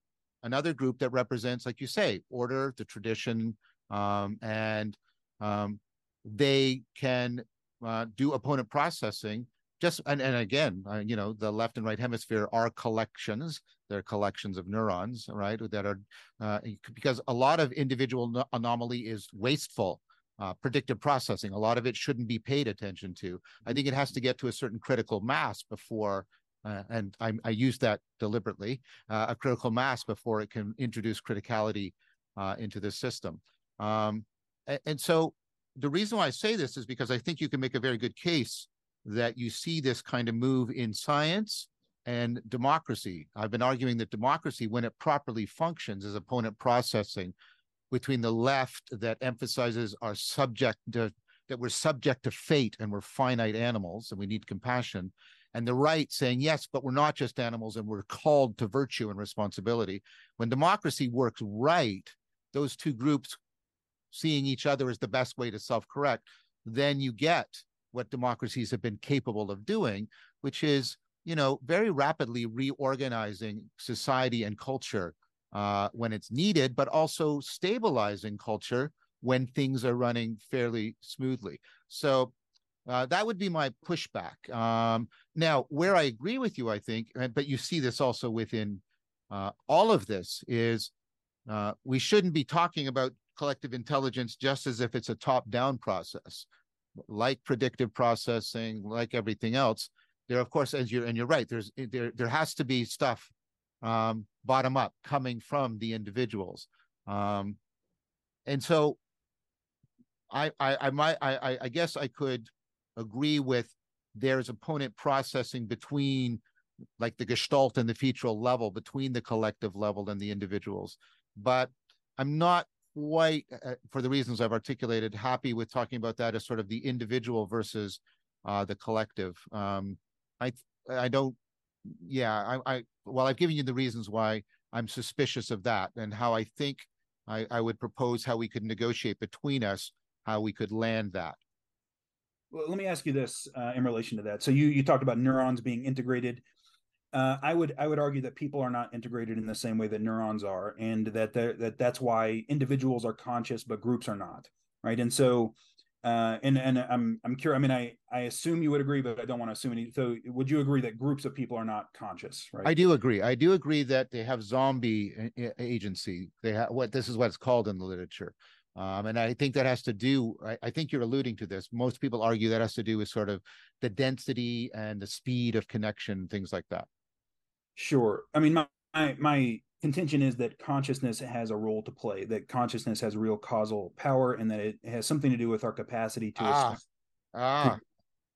another group that represents, like you say, order, the tradition, um, and um, they can uh, do opponent processing just and, and again uh, you know the left and right hemisphere are collections they're collections of neurons right that are uh, because a lot of individual anomaly is wasteful uh, predictive processing. A lot of it shouldn't be paid attention to. I think it has to get to a certain critical mass before uh, and I, I, use that deliberately uh, a critical mass before it can introduce criticality uh, into the system. Um, and, and so the reason why i say this is because i think you can make a very good case that you see this kind of move in science and democracy. I've been arguing that democracy, when it properly functions, is opponent processing between the left that emphasizes our subject to, that we're subject to fate and we're finite animals and we need compassion, and the right saying yes, but we're not just animals and we're called to virtue and responsibility. When democracy works right, those two groups seeing each other as the best way to self-correct, then you get what democracies have been capable of doing, which is, you know, very rapidly reorganizing society and culture uh, when it's needed, but also stabilizing culture when things are running fairly smoothly. So uh, that would be my pushback. Um, now, where I agree with you, I think, but you see this also within uh, all of this, is uh, we shouldn't be talking about collective intelligence just as if it's a top-down process, like predictive processing, like everything else. There, of course, as you're and you're right. There's there there has to be stuff um, bottom up coming from the individuals, um, and so I I I might I I guess I could agree with there's opponent processing between like the gestalt and the featural level between the collective level and the individuals but i'm not quite uh, for the reasons i've articulated happy with talking about that as sort of the individual versus uh, the collective um, i i don't yeah I, I well i've given you the reasons why i'm suspicious of that and how i think I, I would propose how we could negotiate between us how we could land that well, let me ask you this uh, in relation to that. So you you talked about neurons being integrated. Uh, I would I would argue that people are not integrated in the same way that neurons are, and that that that's why individuals are conscious but groups are not, right? And so, uh, and and I'm I'm curious. I mean, I I assume you would agree, but I don't want to assume any. So, would you agree that groups of people are not conscious, right? I do agree. I do agree that they have zombie agency. They have what this is what it's called in the literature. Um, and I think that has to do, I, I, think you're alluding to this. Most people argue that has to do with sort of the density and the speed of connection, things like that. Sure. I mean, my, my, my contention is that consciousness has a role to play, that consciousness has real causal power, and that it has something to do with our capacity to. Ah, ah.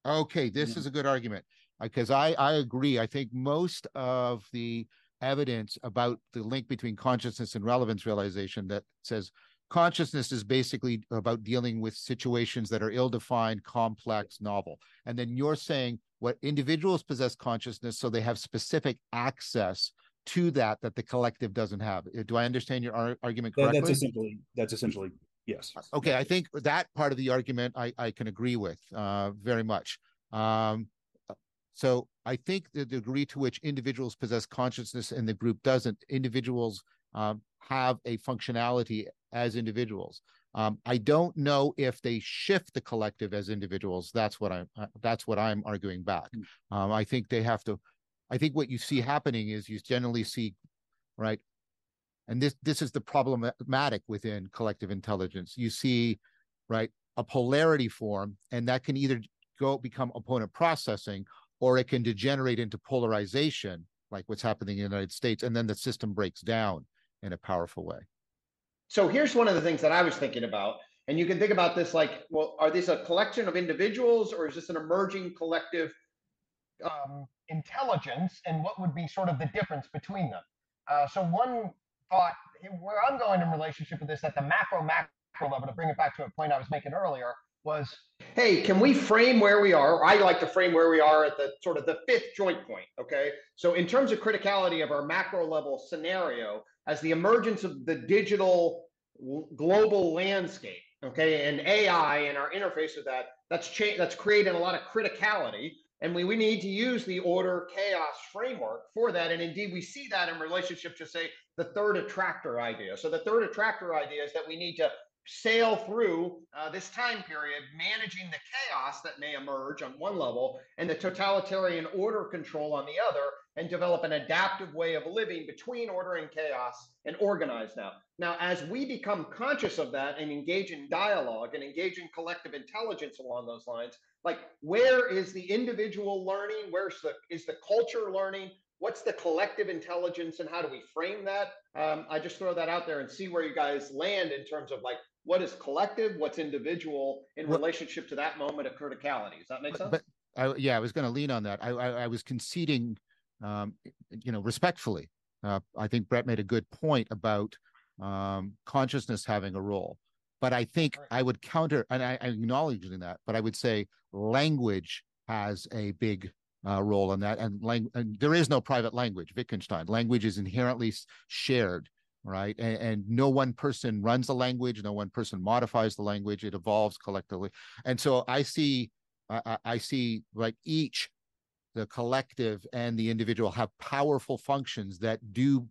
okay. This yeah. is a good argument because I, I agree. I think most of the evidence about the link between consciousness and relevance realization that says consciousness is basically about dealing with situations that are ill-defined complex novel and then you're saying what individuals possess consciousness so they have specific access to that that the collective doesn't have uh, do i understand your ar- argument correctly that's essentially that's essentially yes uh, okay i think that part of the argument i, I can agree with uh, very much um, so i think the degree to which individuals possess consciousness and the group doesn't individuals um, have a functionality as individuals. Um, I don't know if they shift the collective as individuals. That's what I'm. Uh, that's what I'm arguing back. Hmm. Um, I think they have to. I think what you see happening is you generally see, right, and this this is the problematic within collective intelligence. You see, right, a polarity form, and that can either go become opponent processing, or it can degenerate into polarization, like what's happening in the United States, and then the system breaks down in a powerful way. So here's one of the things that I was thinking about. And you can think about this like, well, are these a collection of individuals or is this an emerging collective um, intelligence? And what would be sort of the difference between them? Uh, so one thought where I'm going in relationship with this at the macro macro level to bring it back to a point I was making earlier was hey can we frame where we are i like to frame where we are at the sort of the fifth joint point okay so in terms of criticality of our macro level scenario as the emergence of the digital global landscape, okay, and AI and our interface with that, that's cha- that's creating a lot of criticality. And we, we need to use the order chaos framework for that. And indeed, we see that in relationship to, say, the third attractor idea. So the third attractor idea is that we need to sail through uh, this time period, managing the chaos that may emerge on one level and the totalitarian order control on the other, and develop an adaptive way of living between order and chaos and organize now. Now, as we become conscious of that and engage in dialogue and engage in collective intelligence along those lines, like where is the individual learning? Where's the is the culture learning? What's the collective intelligence and how do we frame that? Um, I just throw that out there and see where you guys land in terms of like what is collective, what's individual in relationship to that moment of criticality. Does that make sense? But, I, yeah, I was going to lean on that. I, I, I was conceding, um, you know, respectfully. Uh, I think Brett made a good point about um, consciousness having a role. But I think right. I would counter, and I, I acknowledge that, but I would say language has a big uh, role in that. And, lang- and there is no private language, Wittgenstein. Language is inherently shared right? And, and, no one person runs the language, no one person modifies the language. It evolves collectively. And so I see I, I see like each the collective and the individual have powerful functions that do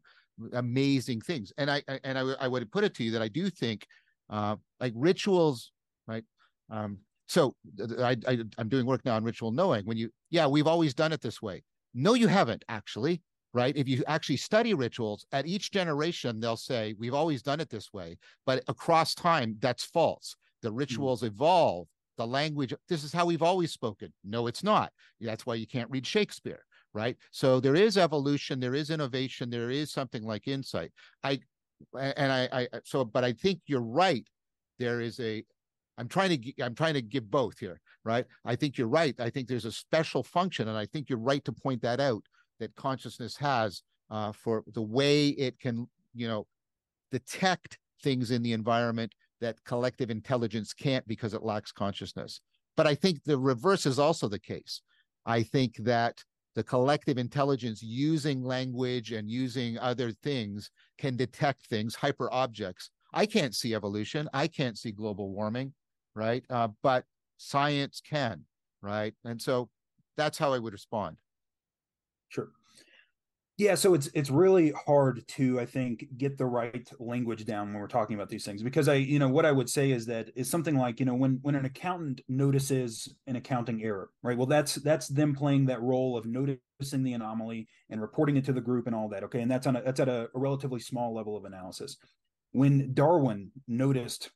amazing things. And i, and I, I would put it to you that i do think uh like rituals right um so I, I i'm doing work now on ritual knowing. When you yeah we've always done it this way. No you haven't actually right? If you actually study rituals at each generation they'll say we've always done it this way. But across time that's false. The hmm. rituals mm. evolve the language this is how we've always spoken. No it's not. That's why you can't read shakespeare right? So there is evolution there is innovation there is something like insight. I and i i so but i think you're right. There is a i'm trying to i'm trying to give both here right? I think you're right. I think there's a special function and i think you're right to point that out that consciousness has uh, for the way it can you know detect things in the environment that collective intelligence can't because it lacks consciousness. But I think the reverse is also the case. I think that the collective intelligence using language and using other things can detect things, hyper objects. I can't see evolution. I can't see global warming, right? Uh, but science can, right? And so that's how I would respond. Sure. Yeah, so it's it's really hard to I think get the right language down when we're talking about these things because I you know what I would say is that is something like you know when when an accountant notices an accounting error right? Well that's that's them playing that role of noticing the anomaly and reporting it to the group and all that okay? And that's on a, that's at a, a relatively small level of analysis. When Darwin noticed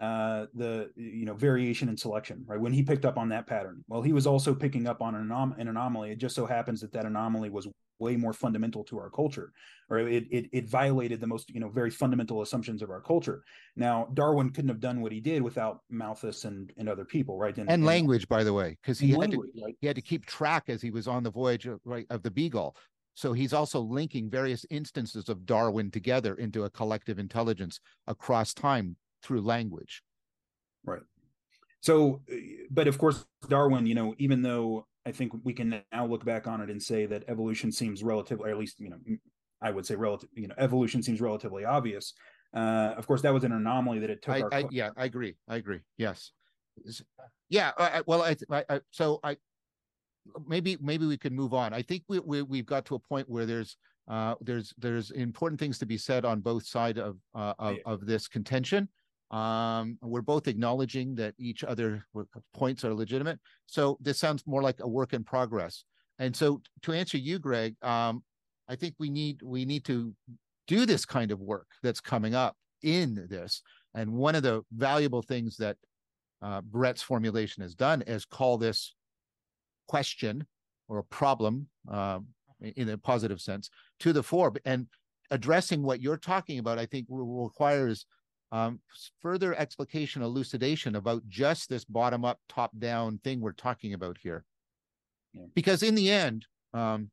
uh, the you know variation in selection right? When he picked up on that pattern. Well he was also picking up on an, anom- an anomaly. It just so happens that that anomaly was way more fundamental to our culture or it, it it violated the most you know very fundamental assumptions of our culture. Now darwin couldn't have done what he did without malthus and and other people right? And, and, and language by the way because he had to right? he had to keep track as he was on the voyage of, right of the beagle. So he's also linking various instances of darwin together into a collective intelligence across time through language right so but of course darwin you know even though I think we can now look back on it and say that evolution seems relatively, or at least you know, I would say relative. You know, evolution seems relatively obvious. Uh, of course, that was an anomaly that it took. I, our... I, yeah, I agree. I agree. Yes. Yeah. I, well, I, I, so I maybe maybe we could move on. I think we, we we've got to a point where there's uh, there's there's important things to be said on both side of uh, of, of this contention. Um, we're both acknowledging that each other points are legitimate. So this sounds more like a work in progress. And so to answer you, Gregg, um, I think we need we need to do this kind of work that's coming up in this. And one of the valuable things that uh, Brett's formulation has done is call this question or a problem um, in a positive sense to the fore. And addressing what you're talking about, I think requires um, further explication, elucidation about just this bottom up, top down thing we're talking about here. Yeah. Because in the end, um,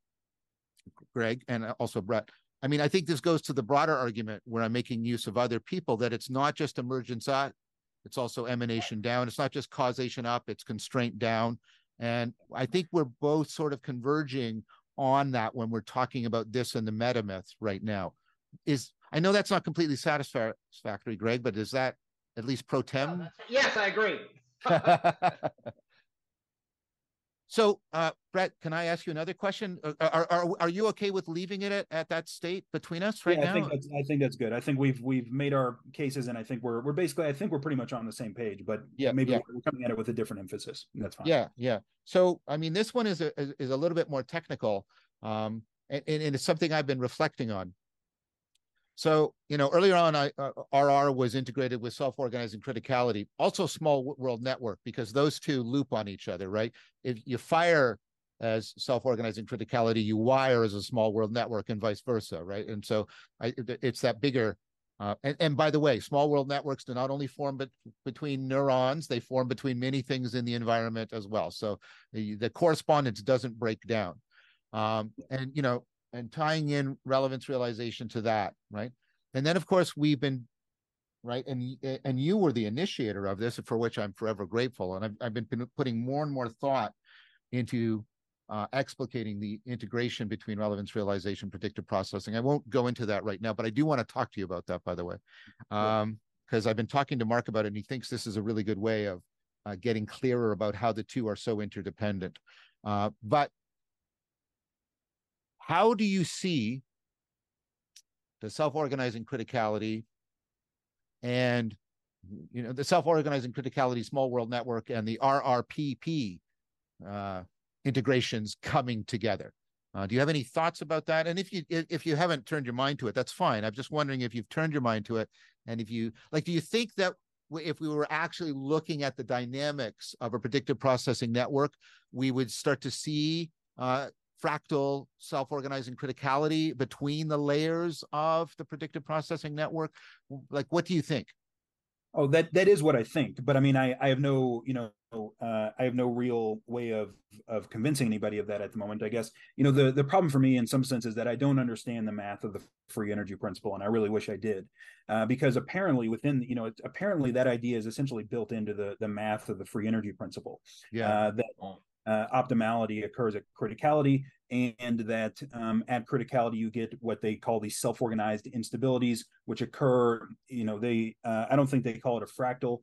Gregg and also Brett, I mean, I think this goes to the broader argument where I'm making use of other people that it's not just emergence up, it's also emanation down. It's not just causation up, it's constraint down. And I think we're both sort of converging on that when we're talking about this and the meta myth right now. Is I know that's not completely satisfactory, Gregg, but is that at least pro tem? yes, I agree. so, uh, Brett, can I ask you another question? Uh, are, are, are you okay with leaving it at, at that state between us right yeah, now? I think that's I think that's good. I think we've we've made our cases, and I think we're we're basically I think we're pretty much on the same page, but yeah, maybe yeah. we're coming at it with a different emphasis. That's fine. Yeah, yeah. So, I mean, this one is a, is a little bit more technical, um, and, and it's something I've been reflecting on. So, you know, earlier on, I, uh, RR was integrated with self-organizing criticality, also small world network, because those two loop on each other, right? If you fire as self-organizing criticality, you wire as a small world network and vice versa, right? And so I, it's that bigger. Uh, and, and by the way, small world networks do not only form but between neurons, they form between many things in the environment as well. So the, the correspondence doesn't break down. Um, and, you know, and tying in relevance realization to that, right? And then, of course, we've been right, and and you were the initiator of this, for which I'm forever grateful. And I've I've been putting more and more thought into uh, explicating the integration between relevance realization, predictive processing. I won't go into that right now, but I do want to talk to you about that, by the way, because um, I've been talking to Mark about it, and he thinks this is a really good way of uh, getting clearer about how the two are so interdependent. Uh, but how do you see the self-organizing criticality and you know the self-organizing criticality small world network and the rrpp uh, integrations coming together? Uh, do you have any thoughts about that? And if you if you haven't turned your mind to it that's fine. I'm just wondering if you've turned your mind to it and if you like do you think that if we were actually looking at the dynamics of a predictive processing network we would start to see uh, fractal self-organizing criticality between the layers of the predictive processing network like what do you think Oh, that that is what I think. But I mean, I I have no you know uh, I have no real way of of convincing anybody of that at the moment. I guess you know the the problem for me in some sense is that I don't understand the math of the free energy principle, and I really wish I did, uh, because apparently within you know apparently that idea is essentially built into the the math of the free energy principle. Yeah. Uh, that uh, optimality occurs at criticality, and that um, at criticality you get what they call these self-organized instabilities, which occur. You know, they uh, I don't think they call it a fractal.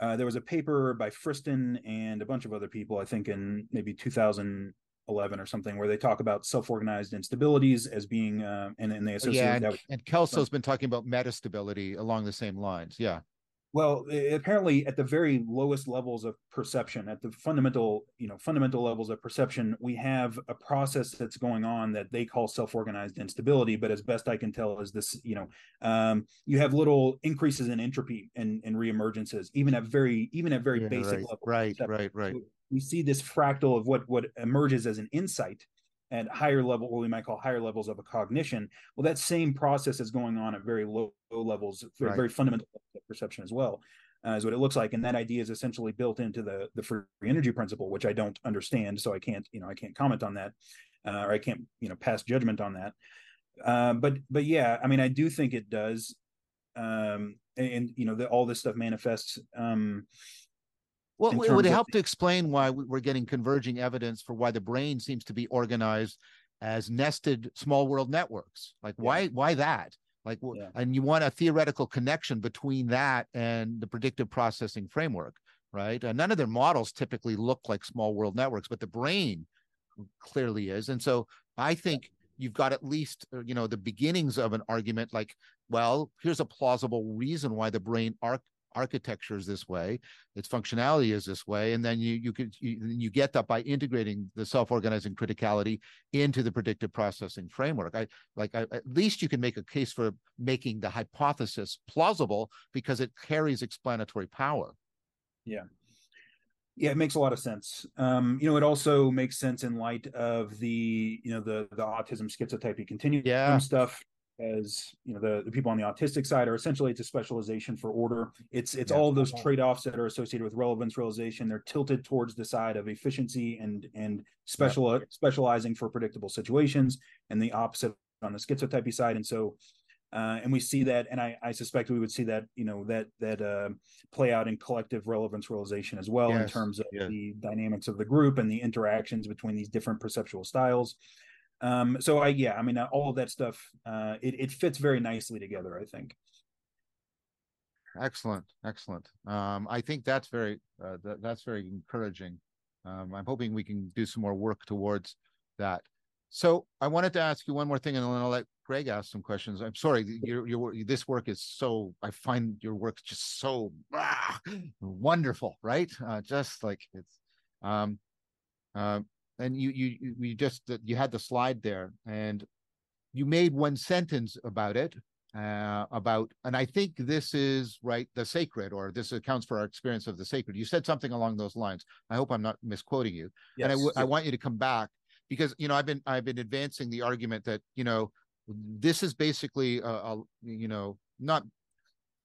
Uh, there was a paper by Friston and a bunch of other people, I think, in maybe 2011 or something, where they talk about self-organized instabilities as being, uh, and, and they associate yeah, and, that with. And Kelso's been talking about metastability along the same lines. Yeah. Well, apparently, at the very lowest levels of perception, at the fundamental, you know, fundamental levels of perception, we have a process that's going on that they call self-organized instability. But as best I can tell, is this, you know, um, you have little increases in entropy and, and reemergences, even at very, even at very yeah, basic right, levels. Right, right, right. We see this fractal of what what emerges as an insight at higher level, what we might call higher levels of a cognition. Well, that same process is going on at very low, low levels, very, Right. very fundamental perception as well, uh, is what it looks like. And that idea is essentially built into the the free energy principle, which I don't understand, so I can't, you know, I can't comment on that, uh, or I can't, you know, pass judgment on that. Uh, but but yeah, I mean, I do think it does, um, and, and, you know, the, all this stuff manifests. Um, Well, it would help to explain why we- we're getting converging evidence for why the brain seems to be organized as nested small world networks. Like Yeah. why why that? Like Yeah. and you want a theoretical connection between that and the predictive processing framework, right? And none of their models typically look like small world networks, but the brain clearly is. And so I think you've got at least uh, you know the beginnings of an argument like well here's a plausible reason why the brain arc architecture is this way its functionality is this way and then you you could you, you get that by integrating the self-organizing criticality into the predictive processing framework i like I, at least you can make a case for making the hypothesis plausible because it carries explanatory power Yeah, Yeah, it makes a lot of sense. Um, you know, it also makes sense in light of the, you know, the the autism schizotypy continuum Yeah. stuff. As you know, the, the people on the autistic side are essentially it's a specialization for order. It's it's Yeah. all of those trade-offs that are associated with relevance realization. They're tilted towards the side of efficiency and and special specializing for predictable situations, and the opposite on the schizotypy side. And so uh, and we see that, and I, I suspect we would see that, you know, that that uh, play out in collective relevance realization as well in terms of yes. the dynamics of the group and the interactions between these different perceptual styles. Um, so I, yeah, I mean, uh, all of that stuff, uh, it it fits very nicely together. I think. excellent excellent um i think that's very uh, that, that's very encouraging um i'm hoping we can do some more work towards that so i wanted to ask you one more thing and then i'll let greg ask some questions i'm sorry your your this work is so i find your work just so ah, wonderful right uh just like it's um um and you you you- you just you had the slide there and you made one sentence about it uh, about, and I think this is right, the sacred, or this accounts for our experience of the sacred. You said something along those lines. I hope I'm not misquoting you. Yes, And i want you to come back because you know I've been I've been advancing the argument that you know this is basically a, a you know not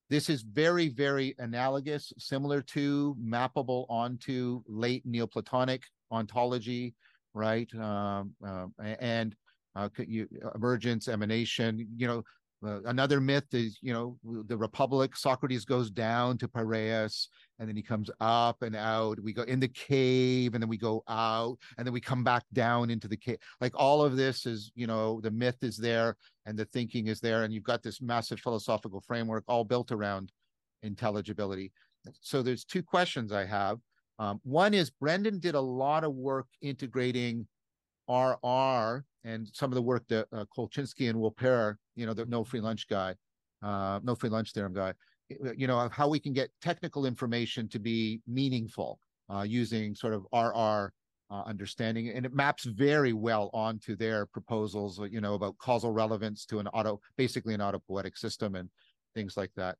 this is very very analogous, similar to mappable onto late Neoplatonic ontology, right? Um, a- and uh, you, emergence, emanation. You know, uh, another myth is, you know, the Republic. Socrates goes down to Piraeus, and then he comes up and out. We go in the cave, and then we go out, and then we come back down into the cave. Like all of this is, you know, the myth is there, and the thinking is there, and you've got this massive philosophical framework all built around intelligibility. So there's two questions I have. Um, one is Brendan did a lot of work integrating RR and some of the work that uh, Kolchinsky and Wolpert, you know, the no free lunch guy, uh, no free lunch theorem guy, you know, of how we can get technical information to be meaningful uh, using sort of RR uh, understanding, and it maps very well onto their proposals, you know, about causal relevance to an auto, basically an autopoietic system and things like that.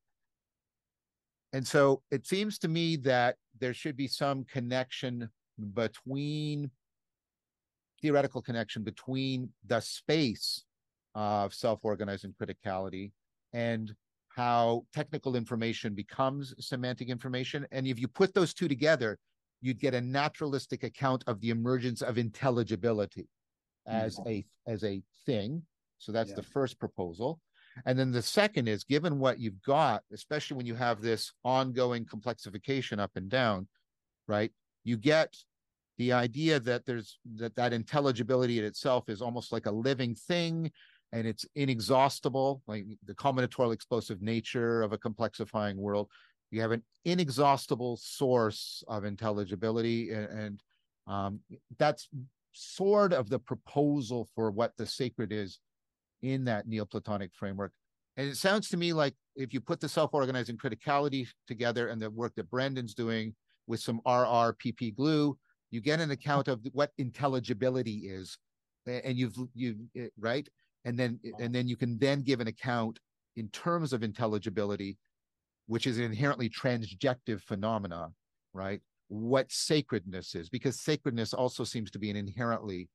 And so it seems to me that there should be some connection between theoretical connection between the space of self-organizing criticality and how technical information becomes semantic information. And if you put those two together, you'd get a naturalistic account of the emergence of intelligibility as mm-hmm. a as a thing. So that's yeah. the first proposal. And then the second is given what you've got, especially when you have this ongoing complexification up and down, right? You get the idea that there's that that intelligibility in itself is almost like a living thing and it's inexhaustible, like the combinatorial explosive nature of a complexifying world. You have an inexhaustible source of intelligibility, and, and um, that's sort of the proposal for what the sacred is in that Neoplatonic framework. And it sounds to me like if you put the self-organizing criticality together and the work that Brendan's doing with some RRPP glue, you get an account of what intelligibility is, and you've you eh, right? And then and then you can then give an account in terms of intelligibility which is an inherently transjective phenomena right? What sacredness is because sacredness also seems to be an inherently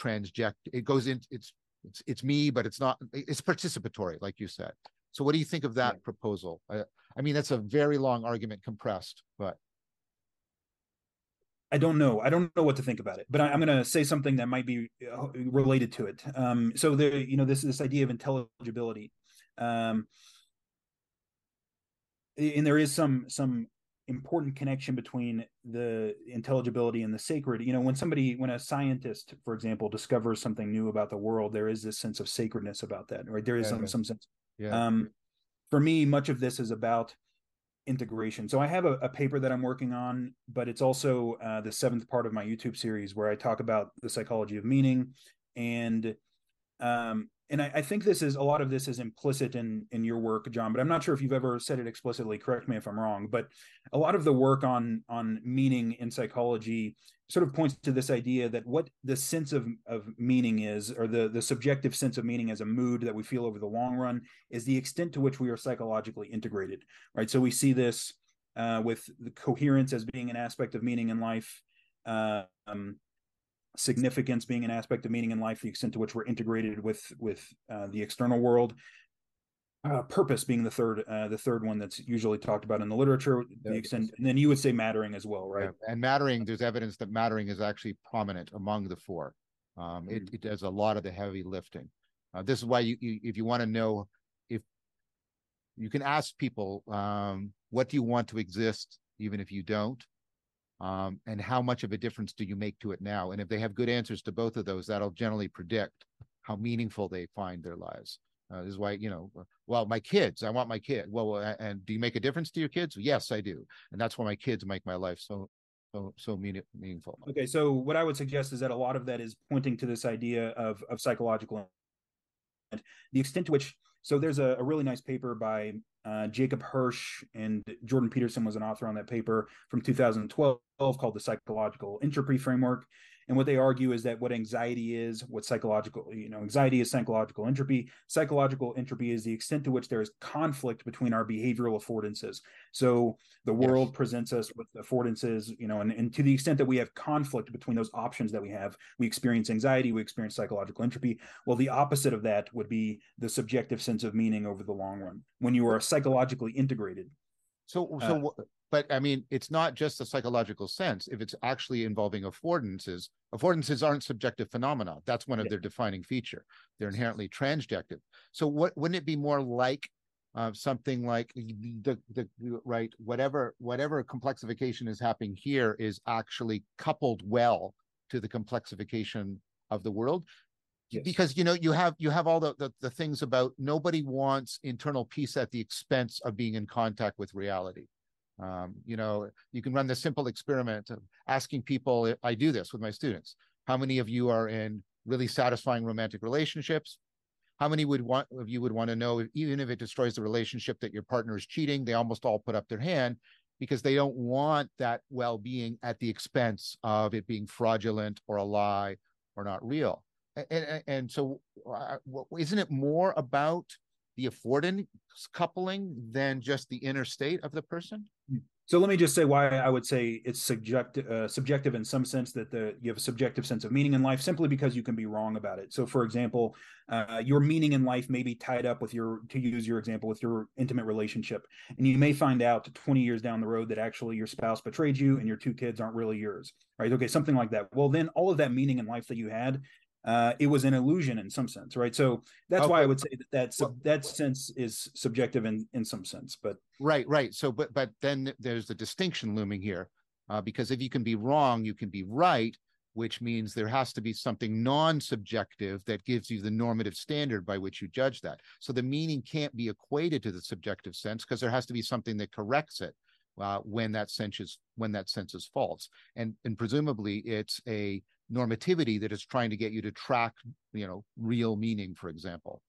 transject it goes in it's it's it's me but it's not it's participatory like you said so what do you think of that yeah. proposal I, I mean that's a very long argument compressed but I don't know. I don't know what to think about it, but I, am going to say something that might be uh, related to it. Um, so the you know this this idea of intelligibility, um, and there is some some important connection between the intelligibility and the sacred. You know, when somebody when a scientist, for example, discovers something new about the world, there is this sense of sacredness about that, right? There is yeah, some some sense. Yeah. Um, for me, much of this is about integration. So I have a, a, paper that I'm working on, but it's also uh, the seventh part of my YouTube series where I talk about the psychology of meaning, and um, and I, I, think this is a lot of this is implicit in in your work, John. But I'm not sure if you've ever said it explicitly. Correct me if I'm wrong. But a lot of the work on on meaning in psychology sort of points to this idea that what the sense of, of meaning is, or the, the subjective sense of meaning as a mood that we feel over the long run, is the extent to which we are psychologically integrated, right? So we see this uh, with the coherence as being an aspect of meaning in life, uh, um, significance being an aspect of meaning in life, the extent to which we're integrated with with uh, the external world, uh, purpose being the third uh, the third one that's usually talked about in the literature the extent and then you would say mattering as well right? Yeah. and mattering there's evidence that mattering is actually prominent among the four. Um, it, mm-hmm. it does a lot of the heavy lifting. Uh, this is why you, you if you want to know if you can ask people um, what do you want to exist even if you don't um, and how much of a difference do you make to it now and if they have good answers to both of those that'll generally predict how meaningful they find their lives uh, this is why, you know, well, my kids, I want my kid. Well, and do you make a difference to your kids? Yes, I do. And that's why my kids make my life so, so, so mean, meaningful. Okay. So what I would suggest is that a lot of that is pointing to this idea of, of psychological and the extent to which, so there's a, a really nice paper by uh, Jacob Hirsh and Jordan Peterson was an author on that paper from 2012 called the Psychological Entropy Framework. And what they argue is that what anxiety is, what psychological, you know, anxiety is psychological entropy. Psychological entropy is the extent to which there is conflict between our behavioral affordances. So the world yes. presents us with affordances, you know, and, and to the extent that we have conflict between those options that we have, we experience anxiety, we experience psychological entropy. Well, the opposite of that would be the subjective sense of meaning over the long run. When you are psychologically integrated, so, so uh, but I mean, it's not just a psychological sense. If it's actually involving affordances, affordances aren't subjective phenomena. That's one of yeah. their defining feature. They're inherently transjective. So, what wouldn't it be more like uh, something like the, the right whatever whatever complexification is happening here is actually coupled well to the complexification of the world Yes. because you know you have you have all the, the, the things about nobody wants internal peace at the expense of being in contact with reality Um, you know, you can run the simple experiment of asking people. I do this with my students. How many of you are in really satisfying romantic relationships? How many would want of you would want to know, even if it destroys the relationship, that your partner is cheating? They almost all put up their hand because they don't want that well-being at the expense of it being fraudulent or a lie or not real. And, and, and so, uh, isn't it more about the affordance coupling than just the inner state of the person? So let me just say why I would say it's subjective, uh, subjective in some sense that the you have a subjective sense of meaning in life simply because you can be wrong about it. So, for example, uh, your meaning in life may be tied up with your, to use your example, with your intimate relationship, and you may find out 20 years down the road that actually your spouse betrayed you and your two kids aren't really yours, right? Okay, something like that. Well, then all of that meaning in life that you had uh, it was an illusion in some sense, right? So that's okay. why I would say that that, sub, that sense is subjective in in some sense. But right, right. So, but but then there's the distinction looming here, uh, because if you can be wrong, you can be right, which means there has to be something non-subjective that gives you the normative standard by which you judge that. So the meaning can't be equated to the subjective sense because there has to be something that corrects it. Uh, when that sense is when that sense is false, and and presumably it's a normativity that is trying to get you to track you know real meaning for example.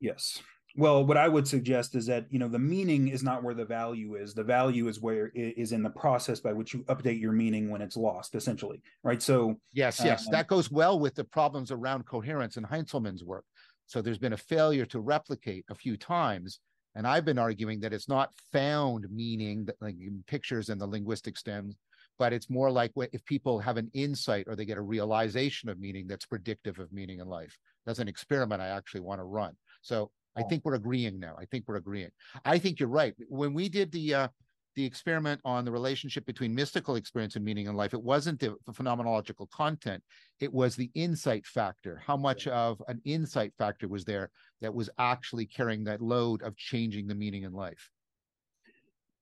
Yes. Well what i would suggest is that you know the meaning is not where the value is. The value is where it is in the process by which you update your meaning when it's lost essentially right? So yes yes. um, that goes well with the problems around coherence in Heintzelman's work. So there's been a failure to replicate a few times and i've been arguing that it's not found meaning that like in pictures and the linguistic stems but it's more like if people have an insight or they get a realization of meaning that's predictive of meaning in life. That's an experiment I actually want to run. So I think we're agreeing now. I think we're agreeing. I think you're right. When we did the uh, the experiment on the relationship between mystical experience and meaning in life, it wasn't the, the phenomenological content; it was the insight factor. How much of an insight factor was there that was actually carrying that load of changing the meaning in life?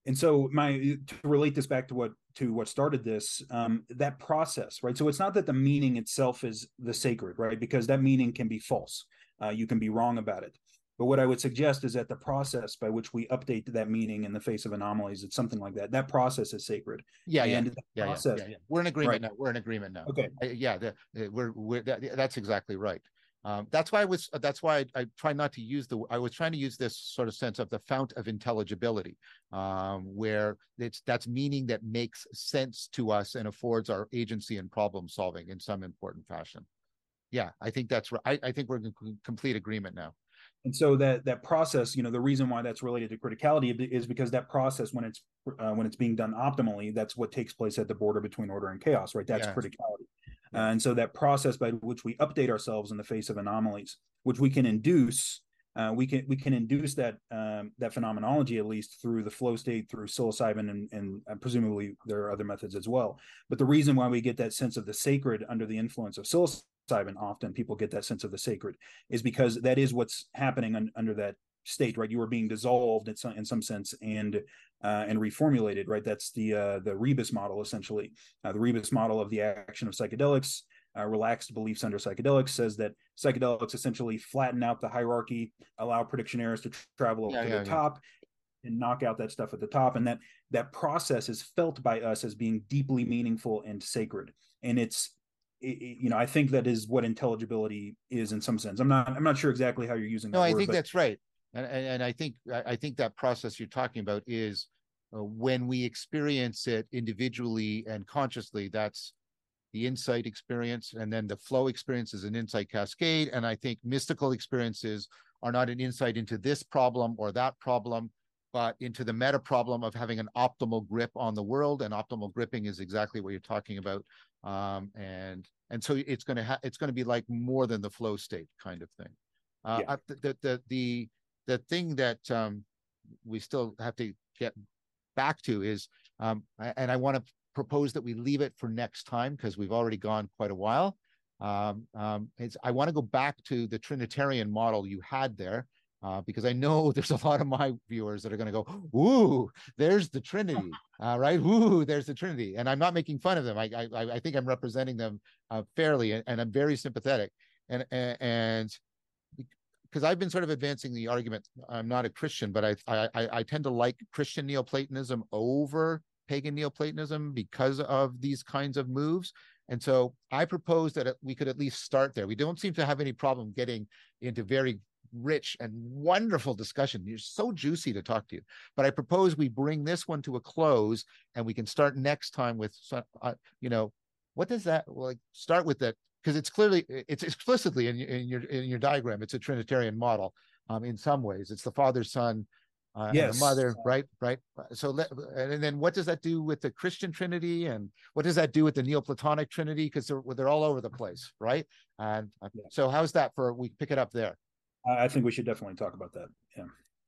And so my to relate this back to what to what started this um, that process right? So it's not that the meaning itself is the sacred right? Because that meaning can be false. Uh, you can be wrong about it. But what i would suggest is that the process by which we update that meaning in the face of anomalies it's something like that. That process is sacred. Yeah and yeah, yeah, process, yeah, yeah, we're in agreement right. now. We're in agreement now. Okay. Yeah the, we're, we're that, that's exactly right um, that's why I was. That's why I, I, try not to use the. I was trying to use this sort of sense of the fount of intelligibility, um, where it's that's meaning that makes sense to us and affords our agency and problem solving in some important fashion. Yeah, I think that's right. I, I think we're in complete agreement now. And so that that process, you know, the reason why that's related to criticality is because that process, when it's uh, when it's being done optimally, that's what takes place at the border between order and chaos, right? That's criticality. And so that process by which we update ourselves in the face of anomalies, which we can induce, uh, we can we can induce that um, that phenomenology at least through the flow state, through psilocybin, and, and presumably there are other methods as well. But the reason why we get that sense of the sacred under the influence of psilocybin, often people get that sense of the sacred, is because that is what's happening un, under that state, right? You are being dissolved in some in some sense and uh, and reformulated, right? That's the uh, the rebus model essentially. Uh, the rebus model of the action of psychedelics, uh, relaxed beliefs under psychedelics, says that psychedelics essentially flatten out the hierarchy, allow prediction errors to travel yeah, to yeah, the yeah. top, and knock out that stuff at the top, and that that process is felt by us as being deeply meaningful and sacred, and it's you know, I think that is what intelligibility is in some sense. I'm not, I'm not sure exactly how you're using. That. No, I word, think that's right and, and I think I think that process you're talking about is uh, when we experience it individually and consciously. That's the insight experience, and then the flow experience is an insight cascade. And I think mystical experiences are not an insight into this problem or that problem, but into the meta problem of having an optimal grip on the world. And optimal gripping is exactly what you're talking about. Um, and and so it's going to ha- it's going to be like more than the flow state kind of thing. Uh, yeah. the, the the the thing that um, we still have to get back to is, um, and I want to propose that we leave it for next time because we've already gone quite a while. Um, um, I want to go back to the Trinitarian model you had there. Uh, because I know there's a lot of my viewers that are going to go, "Ooh, there's the Trinity, uh, right? Ooh, there's the Trinity," and I'm not making fun of them. I I, I think I'm representing them uh, fairly, and, and, I'm very sympathetic. And and because I've been sort of advancing the argument. I'm not a Christian, but I I I tend to like Christian Neoplatonism over pagan Neoplatonism because of these kinds of moves. And so I propose that we could at least start there. We don't seem to have any problem getting into very rich and wonderful discussion. You're so juicy to talk to you. But I propose we bring this one to a close and we can start next time with, uh, you know, what does that like start with that? Because it's clearly, it's explicitly in, in your in your diagram, it's a Trinitarian model um, in some ways. It's the Father, Son, uh, yes. and the mother, right? Right. So, let, and then what does that do with the Christian Trinity, and what does that do with the Neoplatonic Trinity? Because they're they're all over the place, right? And uh, so, how's that for? We pick it up there. I think we should definitely talk about that. Yeah.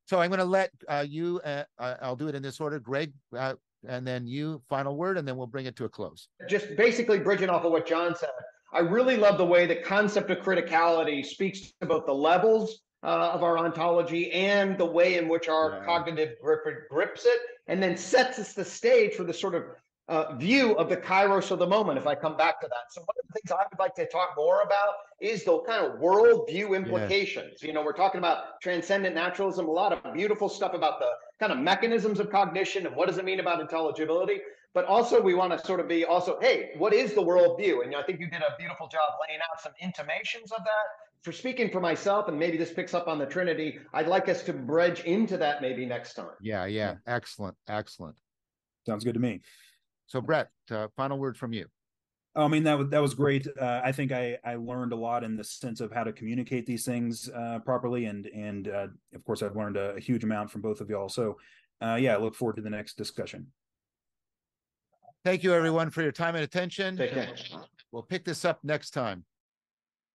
So I'm going to let uh, you. Uh, I'll do it in this order, Gregg, uh, and then you. Final word, and then we'll bring it to a close. Just basically bridging off of what John said. I really love the way the concept of criticality speaks to both the levels uh, of our ontology and the way in which our yeah. cognitive grip grips it, and then sets us the stage for the sort of uh, view of the kairos of the moment, if I come back to that. So, one of the things I would like to talk more about is the kind of worldview implications. Yeah. You know, we're talking about transcendent naturalism, a lot of beautiful stuff about the kind of mechanisms of cognition and what does it mean about intelligibility. But also, we want to sort of be also, hey, what is the worldview? And I think you did a beautiful job laying out some intimations of that for speaking for myself, and maybe this picks up on the Trinity, I'd like us to bridge into that maybe next time. Yeah, yeah. Excellent. Excellent. Sounds good to me. So, Brett, uh, final word from you. I mean that was that was great. Uh, I think I I learned a lot in the sense of how to communicate these things uh, properly, and and uh, of course I've learned a, a, huge amount from both of y'all. So uh, yeah, I look forward to the next discussion. Thank you everyone for your time and attention. Take care. We'll pick this up next time.